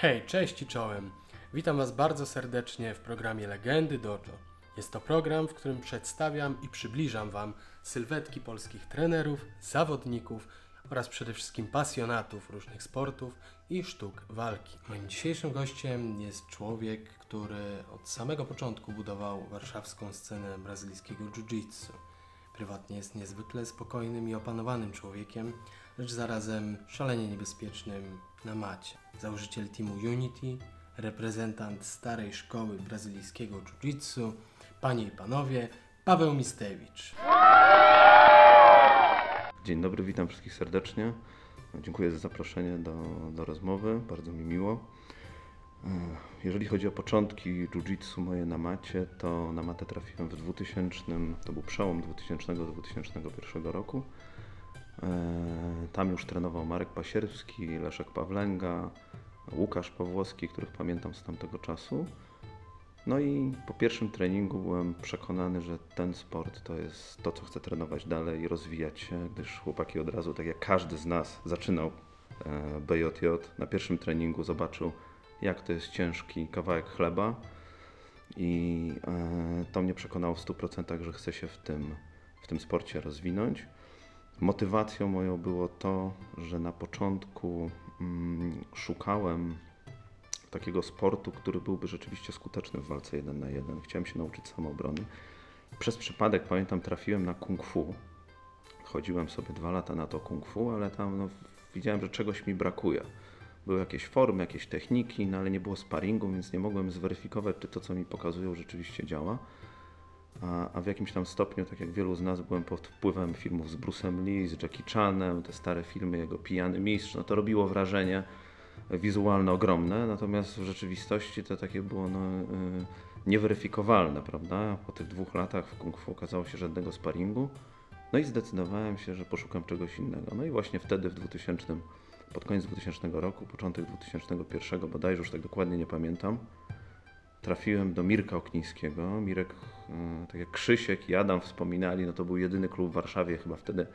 Hej, cześć i czołem. Witam Was bardzo serdecznie w programie Legendy Dojo. Jest to program, w którym przedstawiam i przybliżam Wam sylwetki polskich trenerów, zawodników oraz przede wszystkim pasjonatów różnych sportów i sztuk walki. Moim dzisiejszym gościem jest człowiek, który od samego początku budował warszawską scenę brazylijskiego jiu-jitsu. Prywatnie jest niezwykle spokojnym i opanowanym człowiekiem, lecz zarazem szalenie niebezpiecznym na macie. Założyciel teamu Unity, reprezentant starej szkoły brazylijskiego jiu-jitsu, panie i panowie, Paweł Mistewicz. Dzień dobry, witam wszystkich serdecznie. Dziękuję za zaproszenie do, do rozmowy, bardzo mi miło. E, Jeżeli chodzi o początki jiu-jitsu moje na macie, to na matę trafiłem w 2000, to był przełom 2000-2001 roku. E, Tam już trenował Marek Pasierski, Leszek Pawlęga, Łukasz Pawłowski, których pamiętam z tamtego czasu. No i po pierwszym treningu byłem przekonany, że ten sport to jest to, co chcę trenować dalej i rozwijać się, gdyż chłopaki od razu, tak jak każdy z nas, zaczynał e, BJJ. Na pierwszym treningu zobaczył, jak to jest ciężki kawałek chleba i e, to mnie przekonało w 100%, że chcę się w tym, w tym sporcie rozwinąć. Motywacją moją było to, że na początku mm, szukałem takiego sportu, który byłby rzeczywiście skuteczny w walce jeden na jeden. Chciałem się nauczyć samoobrony. Przez przypadek, pamiętam, trafiłem na kung fu. Chodziłem sobie dwa lata na to kung fu, ale tam no, widziałem, że czegoś mi brakuje. Były jakieś formy, jakieś techniki, no ale nie było sparingu, więc nie mogłem zweryfikować, czy to, co mi pokazują, rzeczywiście działa. A, a w jakimś tam stopniu, tak jak wielu z nas, byłem pod wpływem filmów z Bruce'em Lee, z Jackie Chanem, te stare filmy, jego Pijany Mistrz, no to robiło wrażenie wizualne ogromne, natomiast w rzeczywistości to takie było no, y, nieweryfikowalne, prawda? Po tych dwóch latach w kung fu okazało się żadnego sparingu, no i zdecydowałem się, że poszukam czegoś innego. No i właśnie wtedy w 2000, pod koniec 2000 roku, początek 2001 bodajże, już tak dokładnie nie pamiętam, trafiłem do Mirka Oknińskiego. Mirek, e, tak jak Krzysiek i Adam wspominali, no to był jedyny klub w Warszawie, chyba wtedy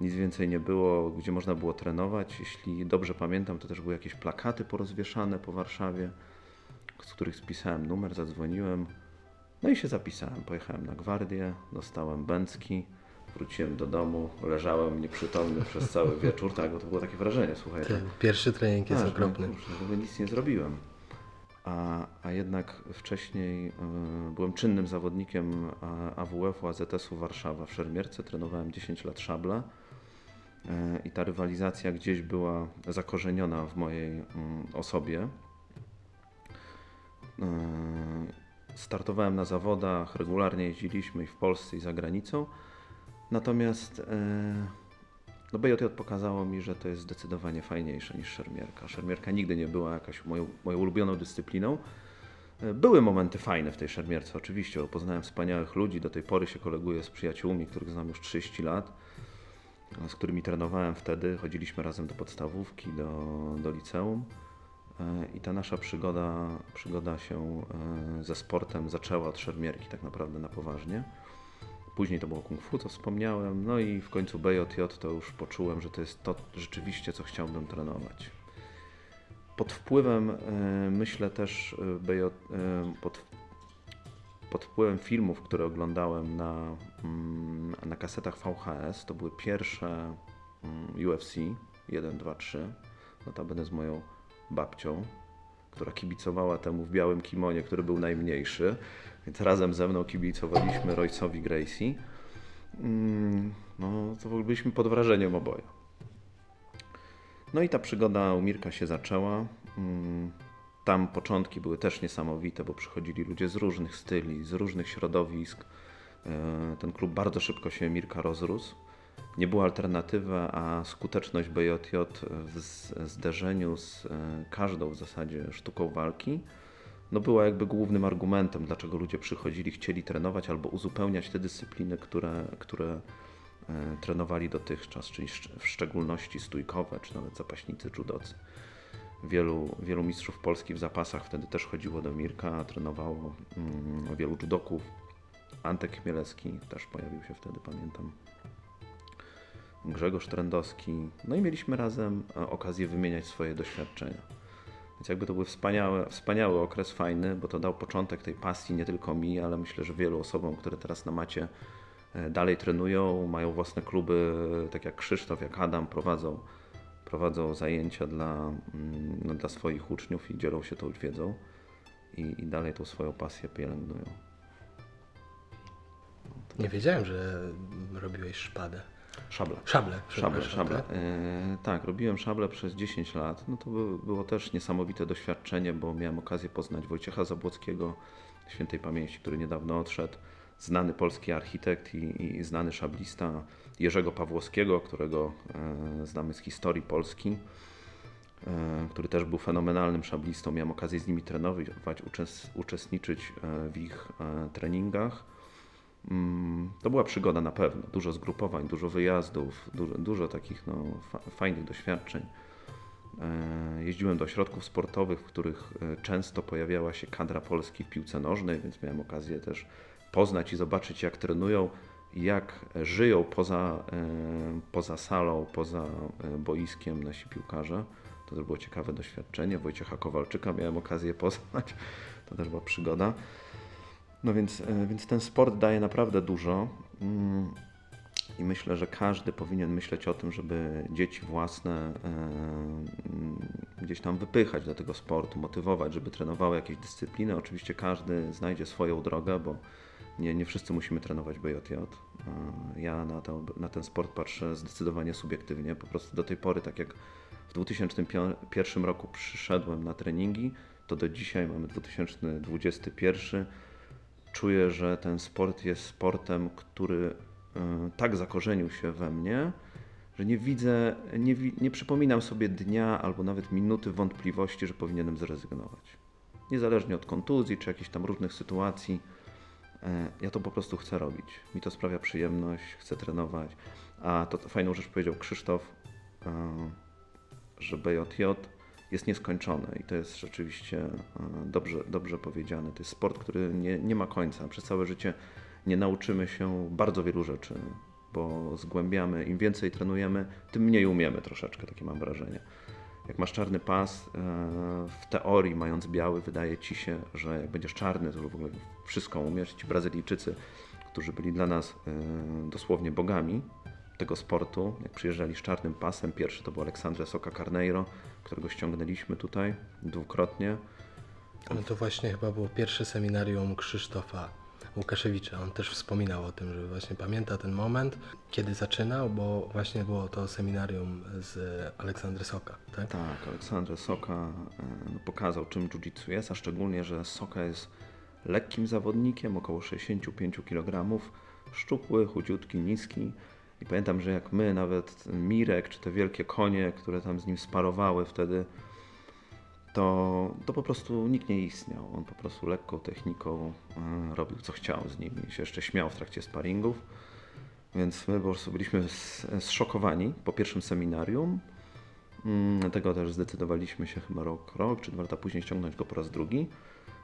nic więcej nie było, gdzie można było trenować. Jeśli dobrze pamiętam, to też były jakieś plakaty porozwieszane po Warszawie, z których spisałem numer, zadzwoniłem. No i się zapisałem. Pojechałem na gwardię, dostałem bęcki, wróciłem do domu, leżałem nieprzytomny przez cały wieczór. Tak, bo to było takie wrażenie, słuchaj. Ten pierwszy trening jest tak, okropny. No, w ogóle nic nie zrobiłem. A, a jednak wcześniej y, byłem czynnym zawodnikiem AWF-u, AZS-u Warszawa w Szermierce. Trenowałem 10 lat szabla. Y, I ta rywalizacja gdzieś była zakorzeniona w mojej mm, osobie. Y, Startowałem na zawodach, regularnie jeździliśmy i w Polsce i za granicą. Natomiast y, no BJJ pokazało mi, że to jest zdecydowanie fajniejsze niż szermierka. Szermierka nigdy nie była jakaś moją, moją ulubioną dyscypliną. E, Były momenty fajne w tej szermierce, oczywiście, bo poznałem wspaniałych ludzi. Do tej pory się koleguję z przyjaciółmi, których znam już 30 lat, z którymi trenowałem wtedy. Chodziliśmy razem do podstawówki, do, do liceum. E, I ta nasza przygoda, przygoda się e, ze sportem zaczęła od szermierki tak naprawdę na poważnie. Później to było kung fu, co wspomniałem, no i w końcu BJJ to już poczułem, że to jest to rzeczywiście, co chciałbym trenować. Pod wpływem, e, myślę też e, BJ, e, pod, pod wpływem filmów, które oglądałem na, mm, na kasetach VHS, to były pierwsze UFC 1, 2, 3, notabene z moją babcią, która kibicowała temu w białym kimonie, który był najmniejszy. Więc razem ze mną kibicowaliśmy Royce'owi Gracie. Mm, No, to byliśmy pod wrażeniem oboje. No i ta przygoda u Mirka się zaczęła. Mm, Tam początki były też niesamowite, bo przychodzili ludzie z różnych styli, z różnych środowisk. E, Ten klub bardzo szybko się Mirka rozrósł. Nie była alternatywy, a skuteczność BJJ w zderzeniu z e, każdą w zasadzie sztuką walki no była jakby głównym argumentem, dlaczego ludzie przychodzili, chcieli trenować albo uzupełniać te dyscypliny, które, które e, trenowali dotychczas, czyli w szczególności stójkowe, czy nawet zapaśnicy, judocy. Wielu, wielu mistrzów Polski w zapasach wtedy też chodziło do Mirka, trenowało mm, wielu judoków, Antek Chmielewski też pojawił się wtedy, pamiętam. Grzegorz Trendowski. No i mieliśmy razem e, okazję wymieniać swoje doświadczenia. Więc jakby to był wspaniały, wspaniały okres, fajny, bo to dał początek tej pasji nie tylko mi, ale myślę, że wielu osobom, które teraz na macie e, dalej trenują, mają własne kluby, tak jak Krzysztof, jak Adam, prowadzą, prowadzą zajęcia dla, mm, no, dla swoich uczniów i dzielą się tą wiedzą i, i dalej tą swoją pasję pielęgnują. Nie wiedziałem, że robiłeś szpadę. Szable. Szable. Szable, szable. tak? E, tak, robiłem szable przez 10 lat. No to by, było też niesamowite doświadczenie, bo miałem okazję poznać Wojciecha Zabłockiego, świętej pamięci, który niedawno odszedł, znany polski architekt i, i znany szablista Jerzego Pawłowskiego, którego e, znamy z historii Polski, e, który też był fenomenalnym szablistą. Miałem okazję z nimi trenować, uczes, uczestniczyć e, w ich e, treningach. Mm, To była przygoda na pewno. Dużo zgrupowań, dużo wyjazdów, dużo, dużo takich no, fa fajnych doświadczeń. E, Jeździłem do ośrodków sportowych, w których e, często pojawiała się kadra Polski w piłce nożnej, więc miałem okazję też poznać i zobaczyć, jak trenują, jak żyją poza, e, poza salą, poza boiskiem nasi piłkarze. To też było ciekawe doświadczenie. Wojciecha Kowalczyka miałem okazję poznać. To też była przygoda. No więc, e, więc ten sport daje naprawdę dużo. Mm, I myślę, że każdy powinien myśleć o tym, żeby dzieci własne e, mm, gdzieś tam wypychać do tego sportu, motywować, żeby trenowały jakieś dyscypliny. Oczywiście każdy znajdzie swoją drogę, bo nie, nie wszyscy musimy trenować BJJ. E, Ja na, to, na ten sport patrzę zdecydowanie subiektywnie. Po prostu do tej pory, tak jak w 2001 roku przyszedłem na treningi, to do dzisiaj mamy 2021 czuję, że ten sport jest sportem, który e, tak zakorzenił się we mnie, że nie widzę, nie, nie przypominam sobie dnia albo nawet minuty wątpliwości, że powinienem zrezygnować. Niezależnie od kontuzji czy jakichś tam różnych sytuacji, e, ja to po prostu chcę robić. Mi to sprawia przyjemność, chcę trenować. A to, to fajną rzecz powiedział Krzysztof, e, że BJJ jest nieskończone i to jest rzeczywiście e, dobrze, dobrze powiedziane. To jest sport, który nie, nie ma końca. Przez całe życie nie nauczymy się bardzo wielu rzeczy, bo zgłębiamy, im więcej trenujemy, tym mniej umiemy troszeczkę, takie mam wrażenie. Jak masz czarny pas, e, w teorii mając biały, wydaje ci się, że jak będziesz czarny, to w ogóle wszystko umiesz. Ci Brazylijczycy, którzy byli dla nas e, dosłownie bogami tego sportu, jak przyjeżdżali z czarnym pasem, pierwszy to był Aleksandre Soka Carneiro, którego ściągnęliśmy tutaj dwukrotnie. No to właśnie chyba było pierwsze seminarium Krzysztofa Łukaszewicza. On też wspominał o tym, że właśnie pamięta ten moment, kiedy zaczynał, bo właśnie było to seminarium z Aleksandry Soka, tak? Tak, Aleksandr Soka e, no, pokazał, czym jiu-jitsu jest, a szczególnie, że Soka jest lekkim zawodnikiem, około 65 kg, szczupły, chudziutki, niski. I pamiętam, że jak my, nawet Mirek, czy te wielkie konie, które tam z nim sparowały wtedy, to, to po prostu nikt nie istniał. On po prostu lekką techniką e, robił co chciał z nimi. Się jeszcze śmiał w trakcie sparingów. Więc my po prostu byliśmy zszokowani po pierwszym seminarium. Mm, Dlatego też zdecydowaliśmy się chyba rok, rok czy dwa lata później ściągnąć go po raz drugi,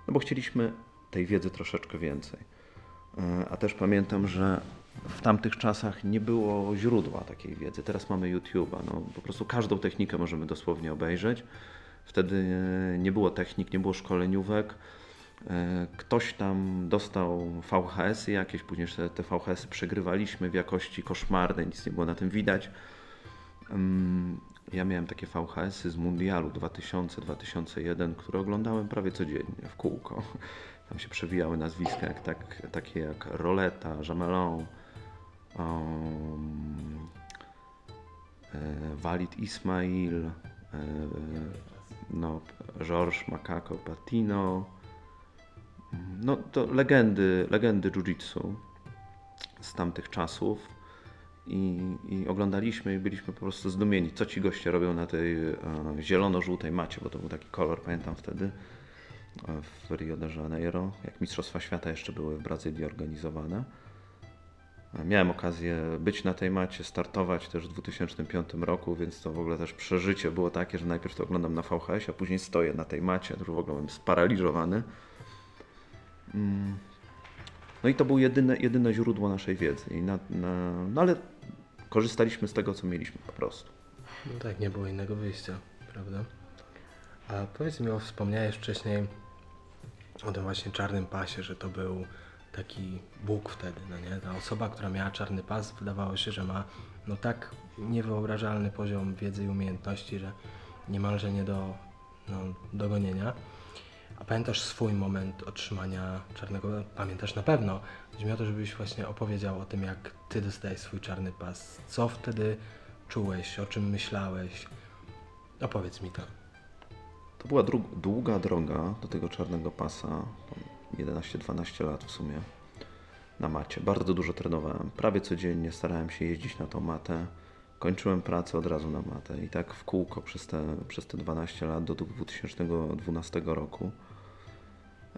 no bo chcieliśmy tej wiedzy troszeczkę więcej. E, A też pamiętam, że w tamtych czasach nie było źródła takiej wiedzy. Teraz mamy YouTube'a. No, po prostu każdą technikę możemy dosłownie obejrzeć. Wtedy e, nie było technik, nie było szkoleniówek. E, Ktoś tam dostał VHS-y jakieś, później te- VHS-y przegrywaliśmy w jakości koszmarnej, nic nie było na tym widać. Ym, Ja miałem takie VHS-y z Mundialu 2000-2001, które oglądałem prawie codziennie w kółko. Tam się przewijały nazwiska jak, tak, takie jak Roleta, Jamelon, um, Walid Ismail, e, no, Georges Macaco Patino. No to legendy, legendy jiu-jitsu z tamtych czasów. I, I oglądaliśmy i byliśmy po prostu zdumieni, co ci goście robią na tej e, zielono-żółtej macie, bo to był taki kolor, pamiętam wtedy, w Rio de Janeiro, jak Mistrzostwa Świata jeszcze były w Brazylii organizowane. Miałem okazję być na tej macie, startować też w 2005 roku, więc to w ogóle też przeżycie było takie, że najpierw to oglądam na VHS, a później stoję na tej macie, w ogóle byłem sparaliżowany. Mm. No i to było jedyne, jedyne źródło naszej wiedzy. Na, na, no ale korzystaliśmy z tego, co mieliśmy po prostu. No tak, nie było innego wyjścia, prawda? A powiedz mi, o, wspomniałeś wcześniej o tym właśnie czarnym pasie, że to był taki Bóg wtedy, no nie? Ta osoba, która miała czarny pas, wydawało się, że ma no tak niewyobrażalny poziom wiedzy i umiejętności, że niemalże nie do no, dogonienia. A pamiętasz swój moment otrzymania czarnego? Pamiętasz na pewno. Chodzi mi o to, żebyś właśnie opowiedział o tym, jak ty dostałeś swój czarny pas. Co wtedy czułeś, o czym myślałeś? Opowiedz mi to. To była długa droga do tego czarnego pasa, 11-12 lat w sumie, na macie. Bardzo dużo trenowałem, prawie codziennie starałem się jeździć na tą matę. Kończyłem pracę od razu na matę i tak w kółko przez te, przez te 12 lat do 2012 roku.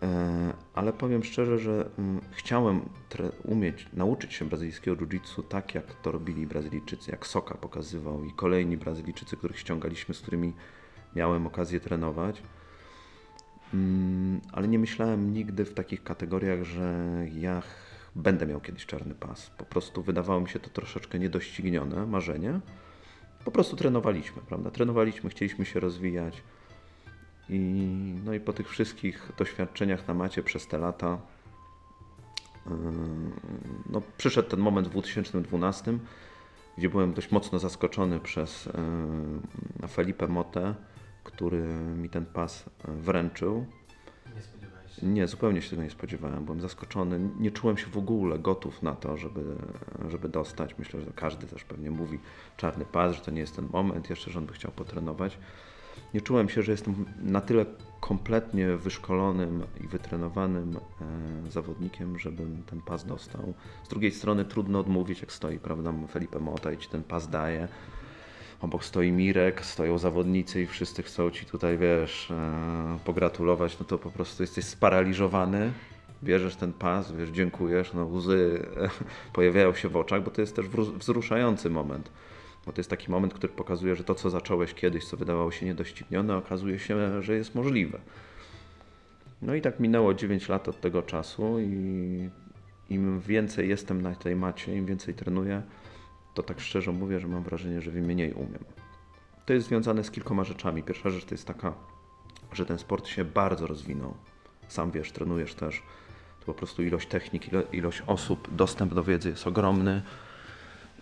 E, Ale powiem szczerze, że mm, chciałem umieć, nauczyć się brazylijskiego jiu-jitsu tak, jak to robili Brazylijczycy, jak Soka pokazywał i kolejni Brazylijczycy, których ściągaliśmy, z którymi miałem okazję trenować. Mm, Ale nie myślałem nigdy w takich kategoriach, że ja będę miał kiedyś czarny pas. Po prostu wydawało mi się to troszeczkę niedoścignione marzenie. Po prostu trenowaliśmy, prawda? Trenowaliśmy, chcieliśmy się rozwijać. I, no i po tych wszystkich doświadczeniach na macie przez te lata, yy, no, przyszedł ten moment w 2012, gdzie byłem dość mocno zaskoczony przez yy, Felipe Motę, który mi ten pas yy, wręczył. Nie spodziewałeś się? Nie, zupełnie się tego nie spodziewałem. Byłem zaskoczony. Nie czułem się w ogóle gotów na to, żeby, żeby dostać. Myślę, że każdy też pewnie mówi czarny pas, że to nie jest ten moment, jeszcze, że on by chciał potrenować. Nie czułem się, że jestem na tyle kompletnie wyszkolonym i wytrenowanym e, zawodnikiem, żebym ten pas dostał. Z drugiej strony trudno odmówić, jak stoi, prawda, Felipe Mota i ci ten pas daje. Obok stoi Mirek, stoją zawodnicy i wszyscy chcą ci tutaj, wiesz, e, pogratulować, no to po prostu jesteś sparaliżowany. Bierzesz ten pas, wiesz, dziękujesz, no łzy pojawiają się w oczach, bo to jest też wzruszający moment. Bo to jest taki moment, który pokazuje, że to, co zacząłeś kiedyś, co wydawało się niedoścignione, okazuje się, że jest możliwe. No i tak minęło 9 lat od tego czasu i im więcej jestem na tej macie, im więcej trenuję, to tak szczerze mówię, że mam wrażenie, że wiem mniej umiem. To jest związane z kilkoma rzeczami. Pierwsza rzecz to jest taka, że ten sport się bardzo rozwinął. Sam wiesz, trenujesz też. To po prostu ilość technik, ilo- ilość osób, dostęp do wiedzy jest ogromny.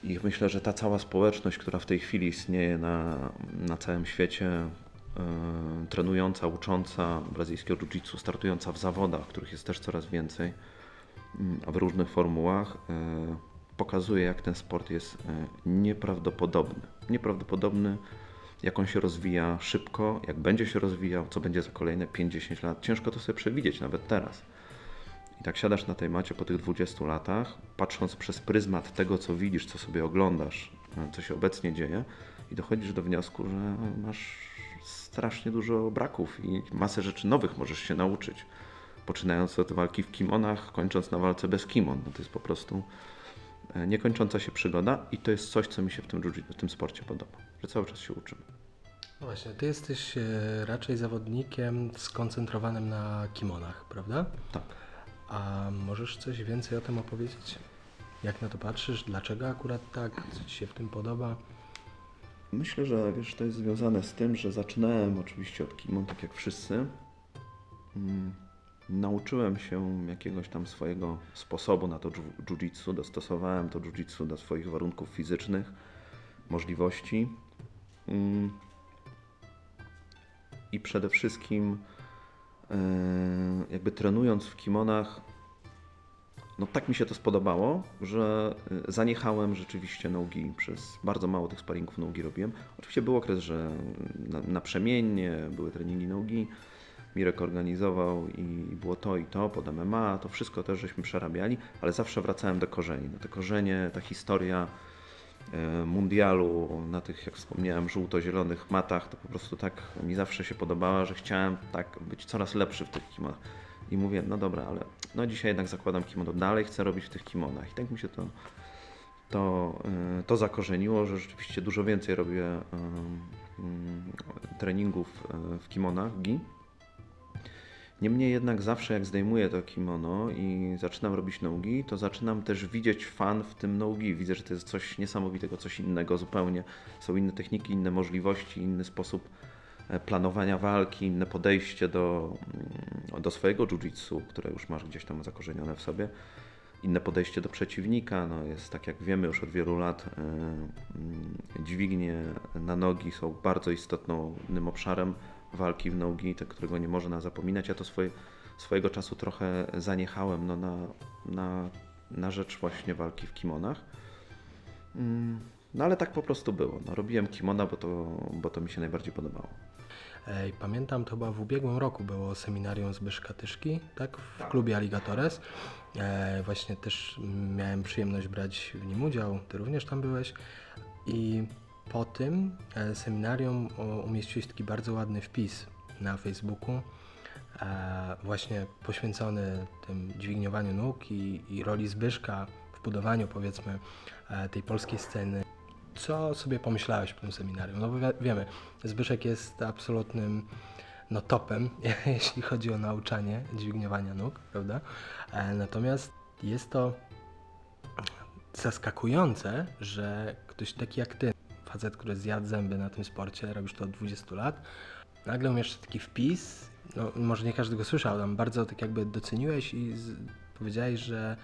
I myślę, że ta cała społeczność, która w tej chwili istnieje na, na całym świecie, yy, trenująca, ucząca brazylijskiego jiu-jitsu, startująca w zawodach, których jest też coraz więcej, a w różnych formułach, yy, pokazuje, jak ten sport jest yy, nieprawdopodobny. Nieprawdopodobny, jak on się rozwija szybko, jak będzie się rozwijał, co będzie za kolejne 5-10 lat. Ciężko to sobie przewidzieć nawet teraz. I tak siadasz na tej macie po tych 20 latach, patrząc przez pryzmat tego, co widzisz, co sobie oglądasz, e, co się obecnie dzieje, i dochodzisz do wniosku, że masz strasznie dużo braków i masę rzeczy nowych możesz się nauczyć. Poczynając od walki w kimonach, kończąc na walce bez kimon. No to jest po prostu e, niekończąca się przygoda i to jest coś, co mi się w tym, w tym sporcie podoba, że cały czas się uczymy. No właśnie, ty jesteś e, raczej zawodnikiem skoncentrowanym na kimonach, prawda? Tak. A możesz coś więcej o tym opowiedzieć? Jak na to patrzysz? Dlaczego akurat tak? Co ci się w tym podoba? Myślę, że wiesz, to jest związane z tym, że zaczynałem oczywiście od kimon, tak jak wszyscy. Mm, Nauczyłem się jakiegoś tam swojego sposobu na to jiu-jitsu, dostosowałem to jiu-jitsu do swoich warunków fizycznych, możliwości. Mm. I przede wszystkim e, jakby trenując w kimonach, no tak mi się to spodobało, że y, zaniechałem rzeczywiście nogi przez bardzo mało tych sparingów nogi robiłem. Oczywiście był okres, że na, naprzemiennie były treningi nogi. Mirek organizował i było to i to pod MMA, to wszystko też żeśmy przerabiali, ale zawsze wracałem do korzeni. No te korzenie, ta historia e, mundialu na tych, jak wspomniałem, żółto-zielonych matach, to po prostu tak mi zawsze się podobała, że chciałem tak być coraz lepszy w tych kimonach. I mówię, no dobra, ale no dzisiaj jednak zakładam kimono, dalej chcę robić w tych kimonach. I tak mi się to, to, y, to zakorzeniło, że rzeczywiście dużo więcej robię y, treningów w kimonach, gi. Niemniej jednak zawsze jak zdejmuję to kimono i zaczynam robić nogi, to zaczynam też widzieć fan w tym nogi. Widzę, że to jest coś niesamowitego, coś innego zupełnie. Są inne techniki, inne możliwości, inny sposób e, planowania walki, inne podejście do, mm, do swojego jiu-jitsu, które już masz gdzieś tam zakorzenione w sobie. Inne podejście do przeciwnika, no jest tak jak wiemy już od wielu lat, e, mm, dźwignie na nogi są bardzo istotnym obszarem walki w nogi, te, którego nie można zapominać. Ja to swoje, swojego czasu trochę zaniechałem no, na, na, na rzecz właśnie walki w kimonach. Mm, No ale tak po prostu było. No, robiłem kimona, bo to, bo to mi się najbardziej podobało. Ej, pamiętam, to chyba w ubiegłym roku było seminarium Zbyszka Tyszki, tak? W klubie Alligatores. E, właśnie też miałem przyjemność brać w nim udział, ty również tam byłeś. I po tym e, seminarium umieściłeś taki bardzo ładny wpis na Facebooku, e, właśnie poświęcony tym dźwigniowaniu nóg i, i roli Zbyszka w budowaniu, powiedzmy, e, tej polskiej sceny. Co sobie pomyślałeś po tym seminarium? No bo wi- wiemy, Zbyszek jest absolutnym no, topem, jeśli chodzi o nauczanie dźwigniowania nóg, prawda? Natomiast jest to zaskakujące, że ktoś taki jak ty, facet, który zjadł zęby na tym sporcie, robisz to od 20 lat, nagle umiesz taki wpis, no może nie każdy go słyszał, tam bardzo tak jakby doceniłeś i z, powiedziałeś, że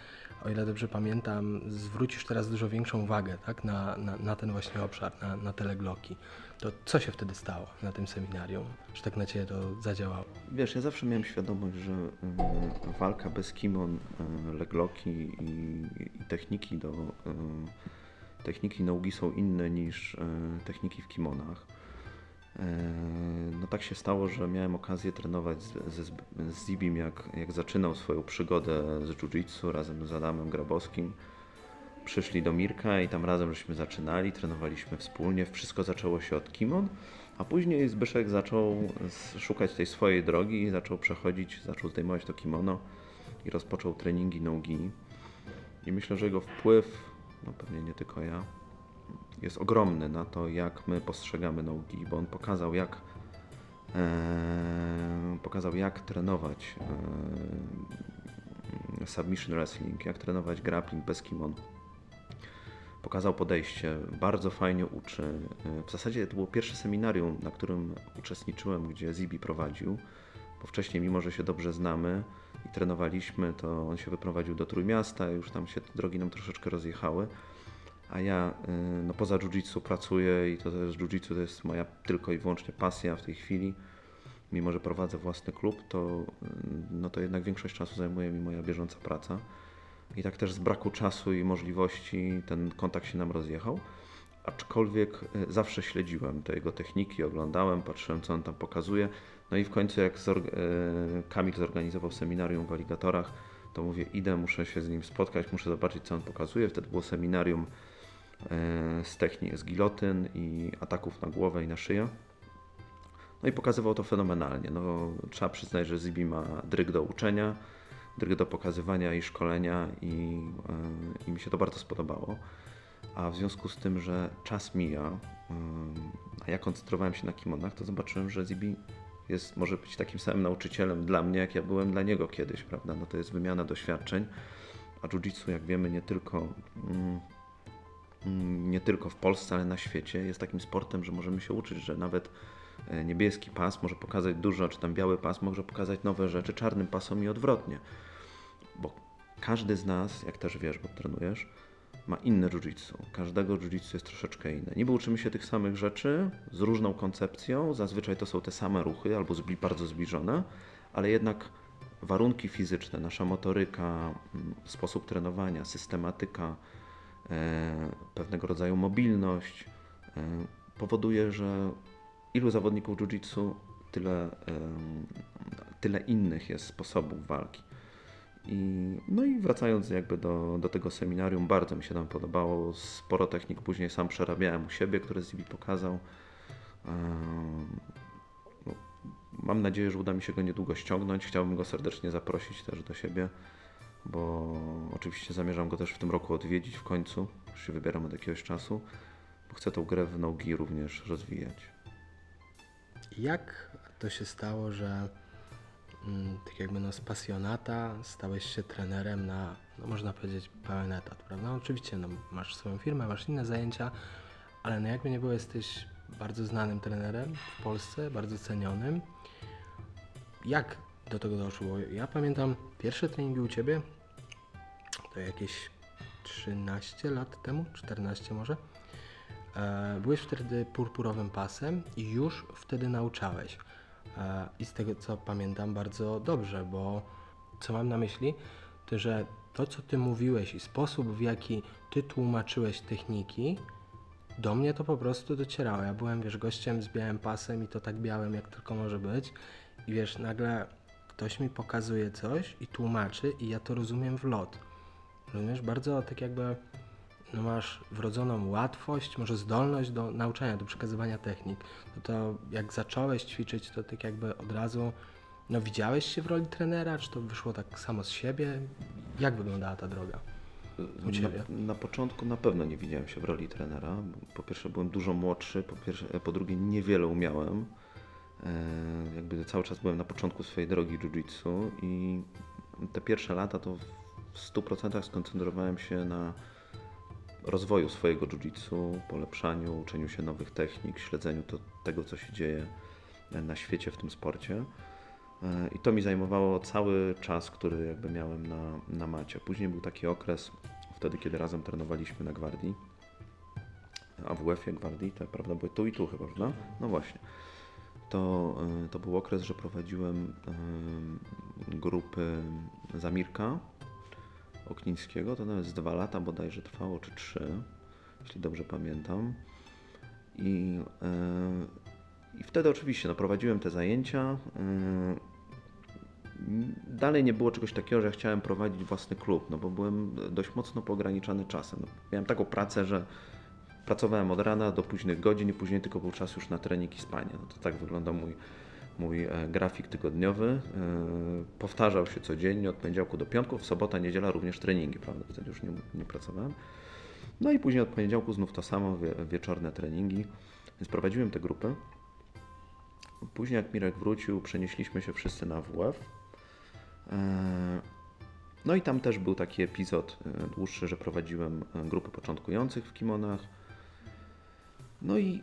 o ile dobrze pamiętam, zwrócisz teraz dużo większą uwagę tak, na, na, na ten właśnie obszar, na, na telegloki. To co się wtedy stało na tym seminarium, że tak na Ciebie to zadziałało? Wiesz, ja zawsze miałem świadomość, że y, walka bez kimon, y, legloki i, i techniki do y, techniki nogi są inne niż y, techniki w kimonach. E, No tak się stało, że miałem okazję trenować z, Zb- z Zibim, jak, jak zaczynał swoją przygodę z jiu-jitsu razem z Adamem Grabowskim. Przyszli do Mirka i tam razem żeśmy zaczynali, trenowaliśmy wspólnie. Wszystko zaczęło się od kimon, a później Zbyszek zaczął szukać tej swojej drogi i zaczął przechodzić, zaczął zdejmować to kimono i rozpoczął treningi nogi. I myślę, że jego wpływ, no pewnie nie tylko ja, jest ogromny na to, jak my postrzegamy nogi, bo on pokazał, jak e, pokazał, jak trenować e, submission wrestling, jak trenować grappling bez kimon. Pokazał podejście, bardzo fajnie uczy. E, W zasadzie to było pierwsze seminarium, na którym uczestniczyłem, gdzie Zibi prowadził, bo wcześniej, mimo że się dobrze znamy i trenowaliśmy, to on się wyprowadził do Trójmiasta, już tam się drogi nam troszeczkę rozjechały. A ja y, no, poza jiu-jitsu pracuję i to też jiu-jitsu to jest moja tylko i wyłącznie pasja w tej chwili. Mimo, że prowadzę własny klub, to, y, no, to jednak większość czasu zajmuje mi moja bieżąca praca. I tak też z braku czasu i możliwości ten kontakt się nam rozjechał. Aczkolwiek y, zawsze śledziłem te jego techniki, oglądałem, patrzyłem co on tam pokazuje. No i w końcu jak y, Kamil zorganizował seminarium w Aligatorach, to mówię idę, muszę się z nim spotkać, muszę zobaczyć co on pokazuje. Wtedy było seminarium e, z technik, z gilotyn i ataków na głowę i na szyję. No i pokazywał to fenomenalnie. No, trzeba przyznać, że Zibi ma dryg do uczenia, dryg do pokazywania i szkolenia i, e, i mi się to bardzo spodobało. A w związku z tym, że czas mija, a ja koncentrowałem się na kimonach, to zobaczyłem, że Zibi jest, może być takim samym nauczycielem dla mnie, jak ja byłem dla niego kiedyś, prawda? No to jest wymiana doświadczeń, a jiu-jitsu, jak wiemy, nie tylko, mm, mm, nie tylko w Polsce, ale na świecie jest takim sportem, że możemy się uczyć, że nawet e, niebieski pas może pokazać dużo, czy tam biały pas może pokazać nowe rzeczy czarnym pasom i odwrotnie. Bo każdy z nas, jak też wiesz, bo trenujesz, ma inne jiu-jitsu. Każdego jiu-jitsu jest troszeczkę inne. Niby uczymy się tych samych rzeczy z różną koncepcją, zazwyczaj to są te same ruchy albo zbli, bardzo zbliżone, ale jednak warunki fizyczne, nasza motoryka, mm, sposób trenowania, systematyka, e, pewnego rodzaju mobilność e, powoduje, że ilu zawodników jiu-jitsu, tyle, em, tyle innych jest sposobów walki. I, no i wracając jakby do, do tego seminarium, bardzo mi się tam podobało. Sporo technik później sam przerabiałem u siebie, które Zibi pokazał. Em, no, Mam nadzieję, że uda mi się go niedługo ściągnąć. Chciałbym go serdecznie zaprosić też do siebie, bo oczywiście zamierzam go też w tym roku odwiedzić w końcu. Już się wybieram od jakiegoś czasu, bo chcę tą grę w nogi również rozwijać. Jak to się stało, że tak jakby no, z pasjonata stałeś się trenerem na, no, można powiedzieć, pełen etat, prawda? Oczywiście no, masz swoją firmę, masz inne zajęcia, ale no jakby nie było, jesteś bardzo znanym trenerem w Polsce, bardzo cenionym. Jak do tego doszło? Ja pamiętam pierwsze treningi u Ciebie, to jakieś 13 lat temu, 14 może. E, Byłeś wtedy purpurowym pasem i już wtedy nauczałeś. I z tego co pamiętam bardzo dobrze, bo co mam na myśli, to że to co ty mówiłeś i sposób w jaki ty tłumaczyłeś techniki, do mnie to po prostu docierało. Ja byłem, wiesz, gościem z białym pasem i to tak białym, jak tylko może być. I wiesz, nagle ktoś mi pokazuje coś i tłumaczy i ja to rozumiem w lot. Rozumiesz? Bardzo tak jakby masz wrodzoną łatwość, może zdolność do nauczania, do przekazywania technik. No to jak zacząłeś ćwiczyć, to tak jakby od razu no widziałeś się w roli trenera, czy to wyszło tak samo z siebie? Jak wyglądała ta droga? U Ciebie? Na, na początku na pewno nie widziałem się w roli trenera. Po pierwsze byłem dużo młodszy, po, pierwsze, po drugie niewiele umiałem. E, jakby cały czas byłem na początku swojej drogi jiu-jitsu i te pierwsze lata to w 100% skoncentrowałem się na rozwoju swojego jiu-jitsu, polepszaniu, uczeniu się nowych technik, śledzeniu to, tego, co się dzieje na świecie w tym sporcie. E, I to mi zajmowało cały czas, który jakby miałem na, na macie. Później był taki okres, wtedy kiedy razem trenowaliśmy na Gwardii, AWF-ie Gwardii, to prawda, były tu i tu chyba, prawda? No właśnie. To, e, to był okres, że prowadziłem e, grupy Zamirka Oknińskiego, to nawet z dwa lata bodajże trwało, czy trzy, jeśli dobrze pamiętam. I, e, i wtedy oczywiście no, prowadziłem te zajęcia. e, Dalej nie było czegoś takiego, że chciałem prowadzić własny klub, no bo byłem dość mocno poograniczany czasem. No, miałem taką pracę, że pracowałem od rana do późnych godzin i później tylko był czas już na trening i spanie. No to tak wygląda mój, mój e, grafik tygodniowy. E, powtarzał się codziennie od poniedziałku do piątku, w sobota, niedziela również treningi, prawda? Wtedy już nie, nie pracowałem. No i później od poniedziałku znów to samo, wie, wieczorne treningi. Więc prowadziłem tę grupę. Później jak Mirek wrócił, przenieśliśmy się wszyscy na WF. E, No i tam też był taki epizod dłuższy, że prowadziłem grupy początkujących w kimonach. No i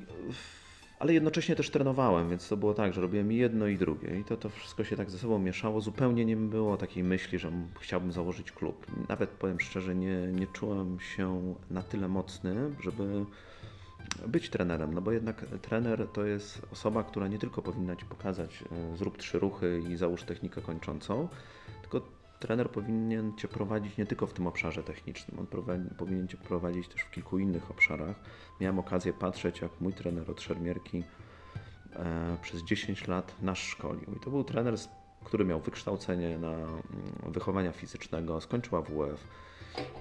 ale jednocześnie też trenowałem, więc to było tak, że robiłem jedno i drugie i to, to wszystko się tak ze sobą mieszało. Zupełnie nie było takiej myśli, że chciałbym założyć klub. Nawet powiem szczerze, nie, nie czułem się na tyle mocny, żeby być trenerem, no bo jednak trener to jest osoba, która nie tylko powinna Ci pokazać e, zrób trzy ruchy i załóż technikę kończącą, trener powinien Cię prowadzić nie tylko w tym obszarze technicznym, on prowadzi, powinien Cię prowadzić też w kilku innych obszarach. Miałem okazję patrzeć, jak mój trener od szermierki e, przez 10 lat nas szkolił. I to był trener, który miał wykształcenie na mm, wychowania fizycznego, skończył AWF,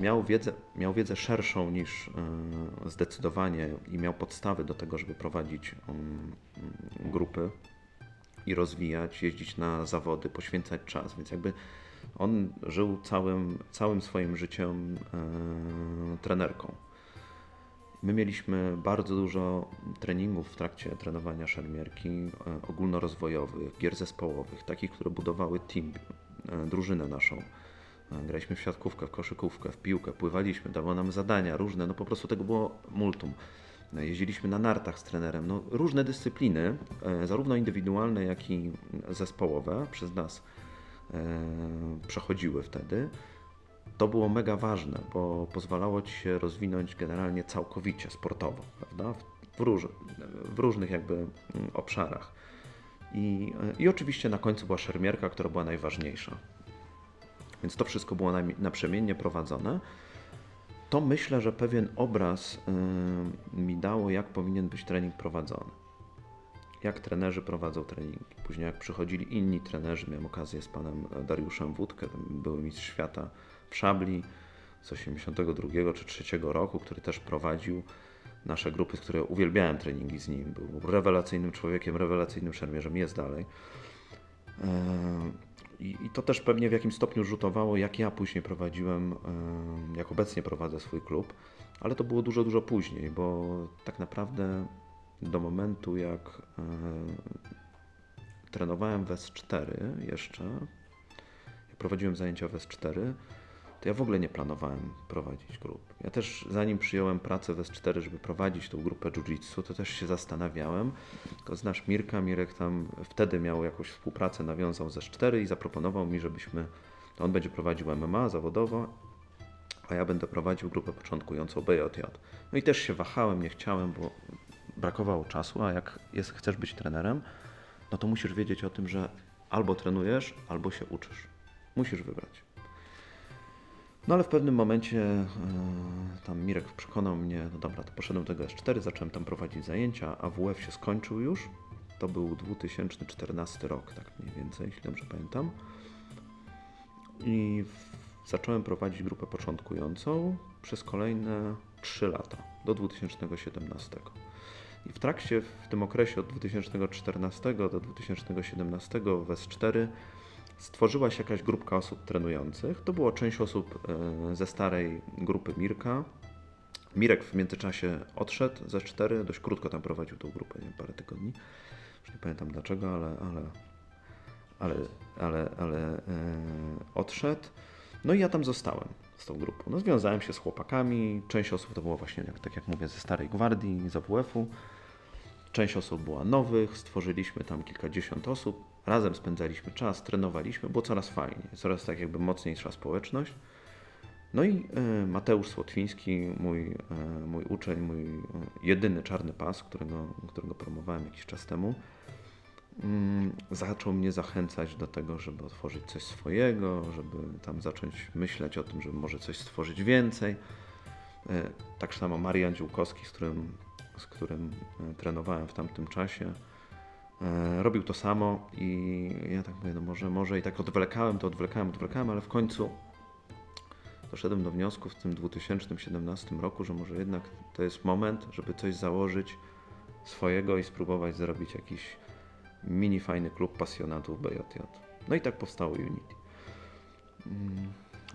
miał wiedzę, miał wiedzę szerszą niż e, zdecydowanie i miał podstawy do tego, żeby prowadzić mm, grupy i rozwijać, jeździć na zawody, poświęcać czas, więc jakby on żył całym, całym swoim życiem e, trenerką. My mieliśmy bardzo dużo treningów w trakcie trenowania szermierki, e, ogólnorozwojowych, gier zespołowych, takich, które budowały team, e, drużynę naszą. Graliśmy w siatkówkę, w koszykówkę, w piłkę, pływaliśmy, dało nam zadania różne, no po prostu tego było multum. Jeździliśmy na nartach z trenerem, no różne dyscypliny, zarówno indywidualne, jak i zespołowe przez nas przechodziły wtedy. To było mega ważne, bo pozwalało ci się rozwinąć generalnie całkowicie sportowo, prawda? W, róż, w różnych jakby mm, obszarach. I, e, I oczywiście na końcu była szermierka, która była najważniejsza. Więc to wszystko było naprzemiennie prowadzone. To myślę, że pewien obraz y, mi dało, jak powinien być trening prowadzony. Jak trenerzy prowadzą treningi. Później, jak przychodzili inni trenerzy, miałem okazję z panem Dariuszem Wódkę, były mistrz świata w szabli z 82 czy 3 roku, który też prowadził nasze grupy, z które uwielbiałem treningi z nim. Był rewelacyjnym człowiekiem, rewelacyjnym szermierzem, jest dalej. E, I, to też pewnie w jakimś stopniu rzutowało, jak ja później prowadziłem, e, jak obecnie prowadzę swój klub, ale to było dużo, dużo później, bo tak naprawdę do momentu, jak trenowałem w S4 jeszcze, prowadziłem zajęcia w S4, to ja w ogóle nie planowałem prowadzić grup. Ja też zanim przyjąłem pracę w S4, żeby prowadzić tą grupę jiu-jitsu, to też się zastanawiałem. Tylko znasz Mirka, Mirek tam wtedy miał jakąś współpracę, nawiązał z S4 i zaproponował mi, żebyśmy, on będzie prowadził MMA zawodowo, a ja będę prowadził grupę początkującą BJJ. No i też się wahałem, nie chciałem, bo brakowało czasu, a jak jest, chcesz być trenerem, no to musisz wiedzieć o tym, że albo trenujesz, albo się uczysz. Musisz wybrać. No ale w pewnym momencie e, tam Mirek przekonał mnie, no dobra, to poszedłem do tego S4, zacząłem tam prowadzić zajęcia, a WF się skończył już. To był 2014 rok, tak mniej więcej, jeśli dobrze pamiętam. I w, zacząłem prowadzić grupę początkującą przez kolejne 3 lata, do 2017. I w trakcie, w tym okresie od 2014 do 2017 w S4 stworzyła się jakaś grupka osób trenujących. To była część osób e, ze starej grupy Mirka. Mirek w międzyczasie odszedł ze 4, dość krótko tam prowadził tą grupę, nie parę tygodni. Już nie pamiętam dlaczego, ale, ale, ale, ale, ale e, odszedł. No i ja tam zostałem z tą grupą. No, związałem się z chłopakami. Część osób to było właśnie, tak jak mówię, ze starej gwardii, z AWF-u. Część osób była nowych, stworzyliśmy tam kilkadziesiąt osób. Razem spędzaliśmy czas, trenowaliśmy, było coraz fajnie, coraz tak jakby mocniejsza społeczność. No i e, Mateusz Słotwiński, mój, e, mój uczeń, mój e, jedyny czarny pas, którego, którego promowałem jakiś czas temu, mm, zaczął mnie zachęcać do tego, żeby otworzyć coś swojego, żeby tam zacząć myśleć o tym, żeby może coś stworzyć więcej. Tak samo Marian Dziółkowski, z którym, z którym e, trenowałem w tamtym czasie, e, robił to samo i ja tak mówię, no może, może i tak odwlekałem to, odwlekałem, odwlekałem, ale w końcu doszedłem do wniosku w tym 2017 roku, że może jednak to jest moment, żeby coś założyć swojego i spróbować zrobić jakiś mini fajny klub pasjonatów BJJ. No i tak powstało Unity.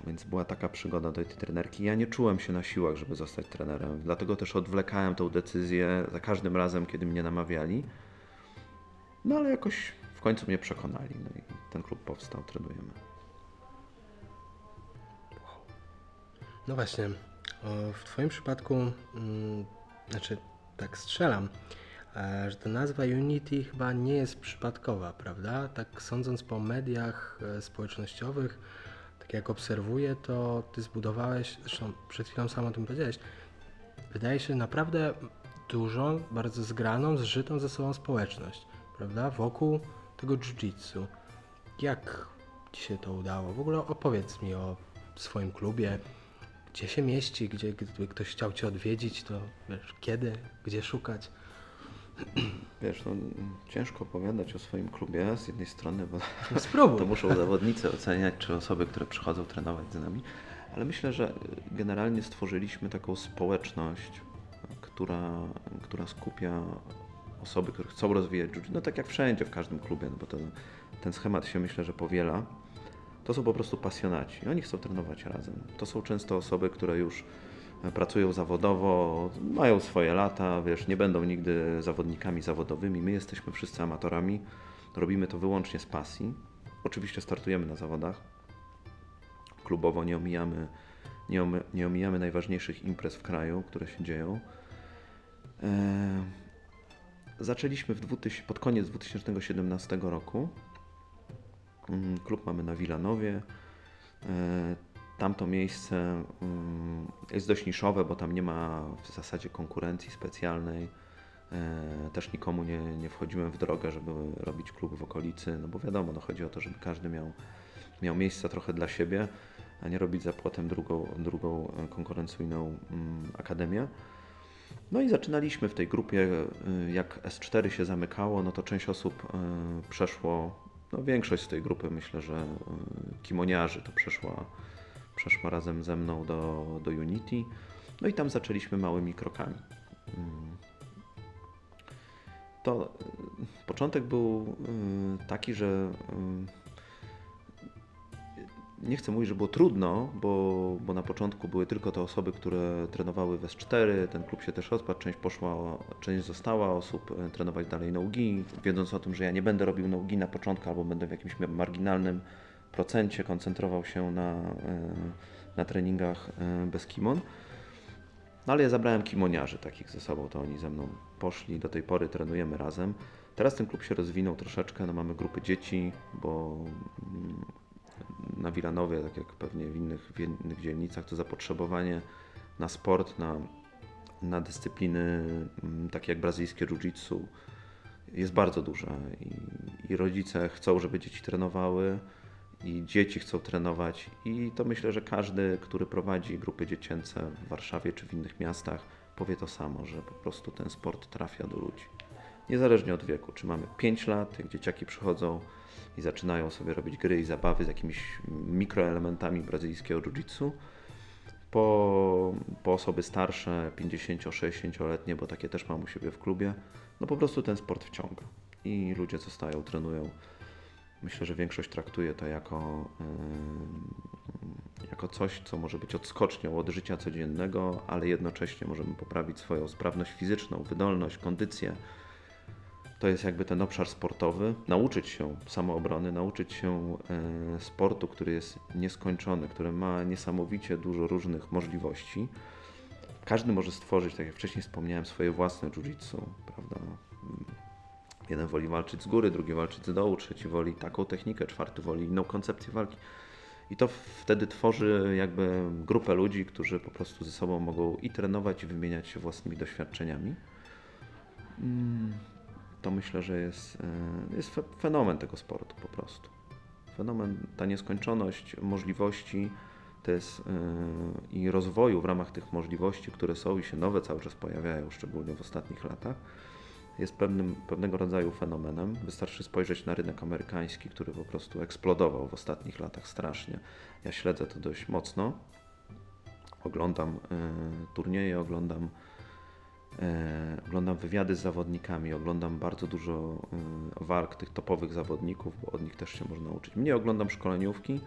Więc była taka przygoda do tej trenerki. Ja nie czułem się na siłach, żeby zostać trenerem, dlatego też odwlekałem tą decyzję za każdym razem, kiedy mnie namawiali. No ale jakoś w końcu mnie przekonali. No i ten klub powstał, trenujemy. No właśnie, w Twoim przypadku, mm, znaczy tak strzelam, e, że ta nazwa Unity chyba nie jest przypadkowa, prawda? Tak sądząc po mediach e, społecznościowych, tak jak obserwuję, to Ty zbudowałeś, zresztą przed chwilą sam o tym powiedziałeś, wydaje się naprawdę dużą, bardzo zgraną, zżytą ze sobą społeczność, prawda? Wokół tego jiu-jitsu. Jak Ci się to udało? W ogóle opowiedz mi o swoim klubie, gdzie się mieści, gdzie gdyby ktoś chciał Cię odwiedzić, to wiesz, kiedy, gdzie szukać. Wiesz, no, ciężko opowiadać o swoim klubie z jednej strony, bo No spróbuj. to muszą zawodnicy oceniać, czy osoby, które przychodzą trenować z nami, ale myślę, że generalnie stworzyliśmy taką społeczność, która, która skupia osoby, które chcą rozwijać jiu no tak jak wszędzie, w każdym klubie, no bo to, ten schemat się myślę, że powiela. To są po prostu pasjonaci. Oni chcą trenować razem. To są często osoby, które już pracują zawodowo, mają swoje lata, wiesz, nie będą nigdy zawodnikami zawodowymi. My jesteśmy wszyscy amatorami, robimy to wyłącznie z pasji. Oczywiście startujemy na zawodach. Klubowo nie omijamy, nie, omy, nie omijamy najważniejszych imprez w kraju, które się dzieją. E, zaczęliśmy w 2000, pod koniec 2017 roku. Mm, Klub mamy na Wilanowie. E, Tamto miejsce mm, jest dość niszowe, bo tam nie ma w zasadzie konkurencji specjalnej. E, Też nikomu nie, nie wchodziłem w drogę, żeby robić klub w okolicy, no bo wiadomo, no chodzi o to, żeby każdy miał, miał miejsca trochę dla siebie, a nie robić za płotem drugą, drugą e, konkurencyjną mm, akademię. No i zaczynaliśmy w tej grupie, y, jak S4 się zamykało, no to część osób y, przeszło, no większość z tej grupy myślę, że kimoniarzy to przeszła, przeszła razem ze mną do, do Unity. No i tam zaczęliśmy małymi krokami. Mm. To y, początek był y, taki, że y, nie chcę mówić, że było trudno, bo, bo na początku były tylko te osoby, które trenowały w S4, ten klub się też rozpadł, część poszła, część została osób trenować dalej nogi, wiedząc o tym, że ja nie będę robił nogi na początku, albo będę w jakimś marginalnym procencie koncentrował się na, e, na treningach e, bez kimon. No ale ja zabrałem kimoniarzy takich ze sobą, to oni ze mną poszli, do tej pory trenujemy razem. Teraz ten klub się rozwinął troszeczkę, no mamy grupy dzieci, bo mm, na Wilanowie, tak jak pewnie w innych, w innych dzielnicach, to zapotrzebowanie na sport, na, na dyscypliny mm, takie jak brazylijskie jiu-jitsu jest bardzo duże I, i rodzice chcą, żeby dzieci trenowały i dzieci chcą trenować i to myślę, że każdy, który prowadzi grupy dziecięce w Warszawie czy w innych miastach powie to samo, że po prostu ten sport trafia do ludzi. Niezależnie od wieku, czy mamy 5 lat, jak dzieciaki przychodzą i zaczynają sobie robić gry i zabawy z jakimiś mikroelementami brazylijskiego jiu-jitsu, po, po osoby starsze, 50-60-letnie, bo takie też mam u siebie w klubie, no po prostu ten sport wciąga i ludzie zostają, trenują. Myślę, że większość traktuje to jako, jako coś, co może być odskocznią od życia codziennego, ale jednocześnie możemy poprawić swoją sprawność fizyczną, wydolność, kondycję. To jest jakby ten obszar sportowy. Nauczyć się samoobrony, nauczyć się e, sportu, który jest nieskończony, który ma niesamowicie dużo różnych możliwości. Każdy może stworzyć, tak jak wcześniej wspomniałem, swoje własne jiu-jitsu, prawda? Jeden woli walczyć z góry, drugi walczyć z dołu, trzeci woli taką technikę, czwarty woli inną koncepcję walki. I to wtedy tworzy jakby grupę ludzi, którzy po prostu ze sobą mogą i trenować, i wymieniać się własnymi doświadczeniami. Mm, To myślę, że jest, e, jest fe- fenomen tego sportu po prostu. Fenomen, ta nieskończoność możliwości jest, e, i rozwoju w ramach tych możliwości, które są i się nowe cały czas pojawiają, szczególnie w ostatnich latach jest pewnym, pewnego rodzaju fenomenem. Wystarczy spojrzeć na rynek amerykański, który po prostu eksplodował w ostatnich latach strasznie. Ja śledzę to dość mocno. Oglądam e, turnieje, oglądam, e, oglądam wywiady z zawodnikami, oglądam bardzo dużo e, walk tych topowych zawodników, bo od nich też się można uczyć. Mnie oglądam szkoleniówki.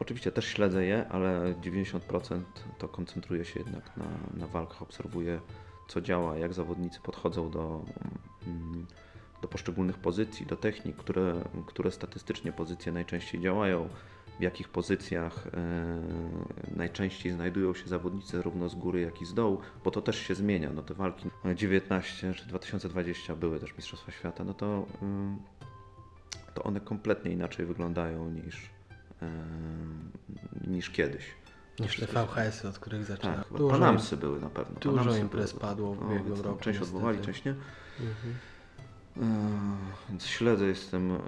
Oczywiście też śledzę je, ale 90% to koncentruje się jednak na, na walkach, obserwuję co działa, jak zawodnicy podchodzą do, mm, do poszczególnych pozycji, do technik, które, które statystycznie pozycje najczęściej działają, w jakich pozycjach e, najczęściej znajdują się zawodnicy zarówno z góry, jak i z dołu, bo to też się zmienia. No te walki 19 czy 2020 były też Mistrzostwa Świata, no to, ym, to one kompletnie inaczej wyglądają niż, em, niż kiedyś. Niż te VHS-y, od których zaczynałem. Tak, chyba Panamsy były na pewno. dużo Panamsy imprez były. padło w No, ubiegłym tam roku, Część niestety. odwołali, część nie. Mhm. Eee, Więc śledzę, jestem e,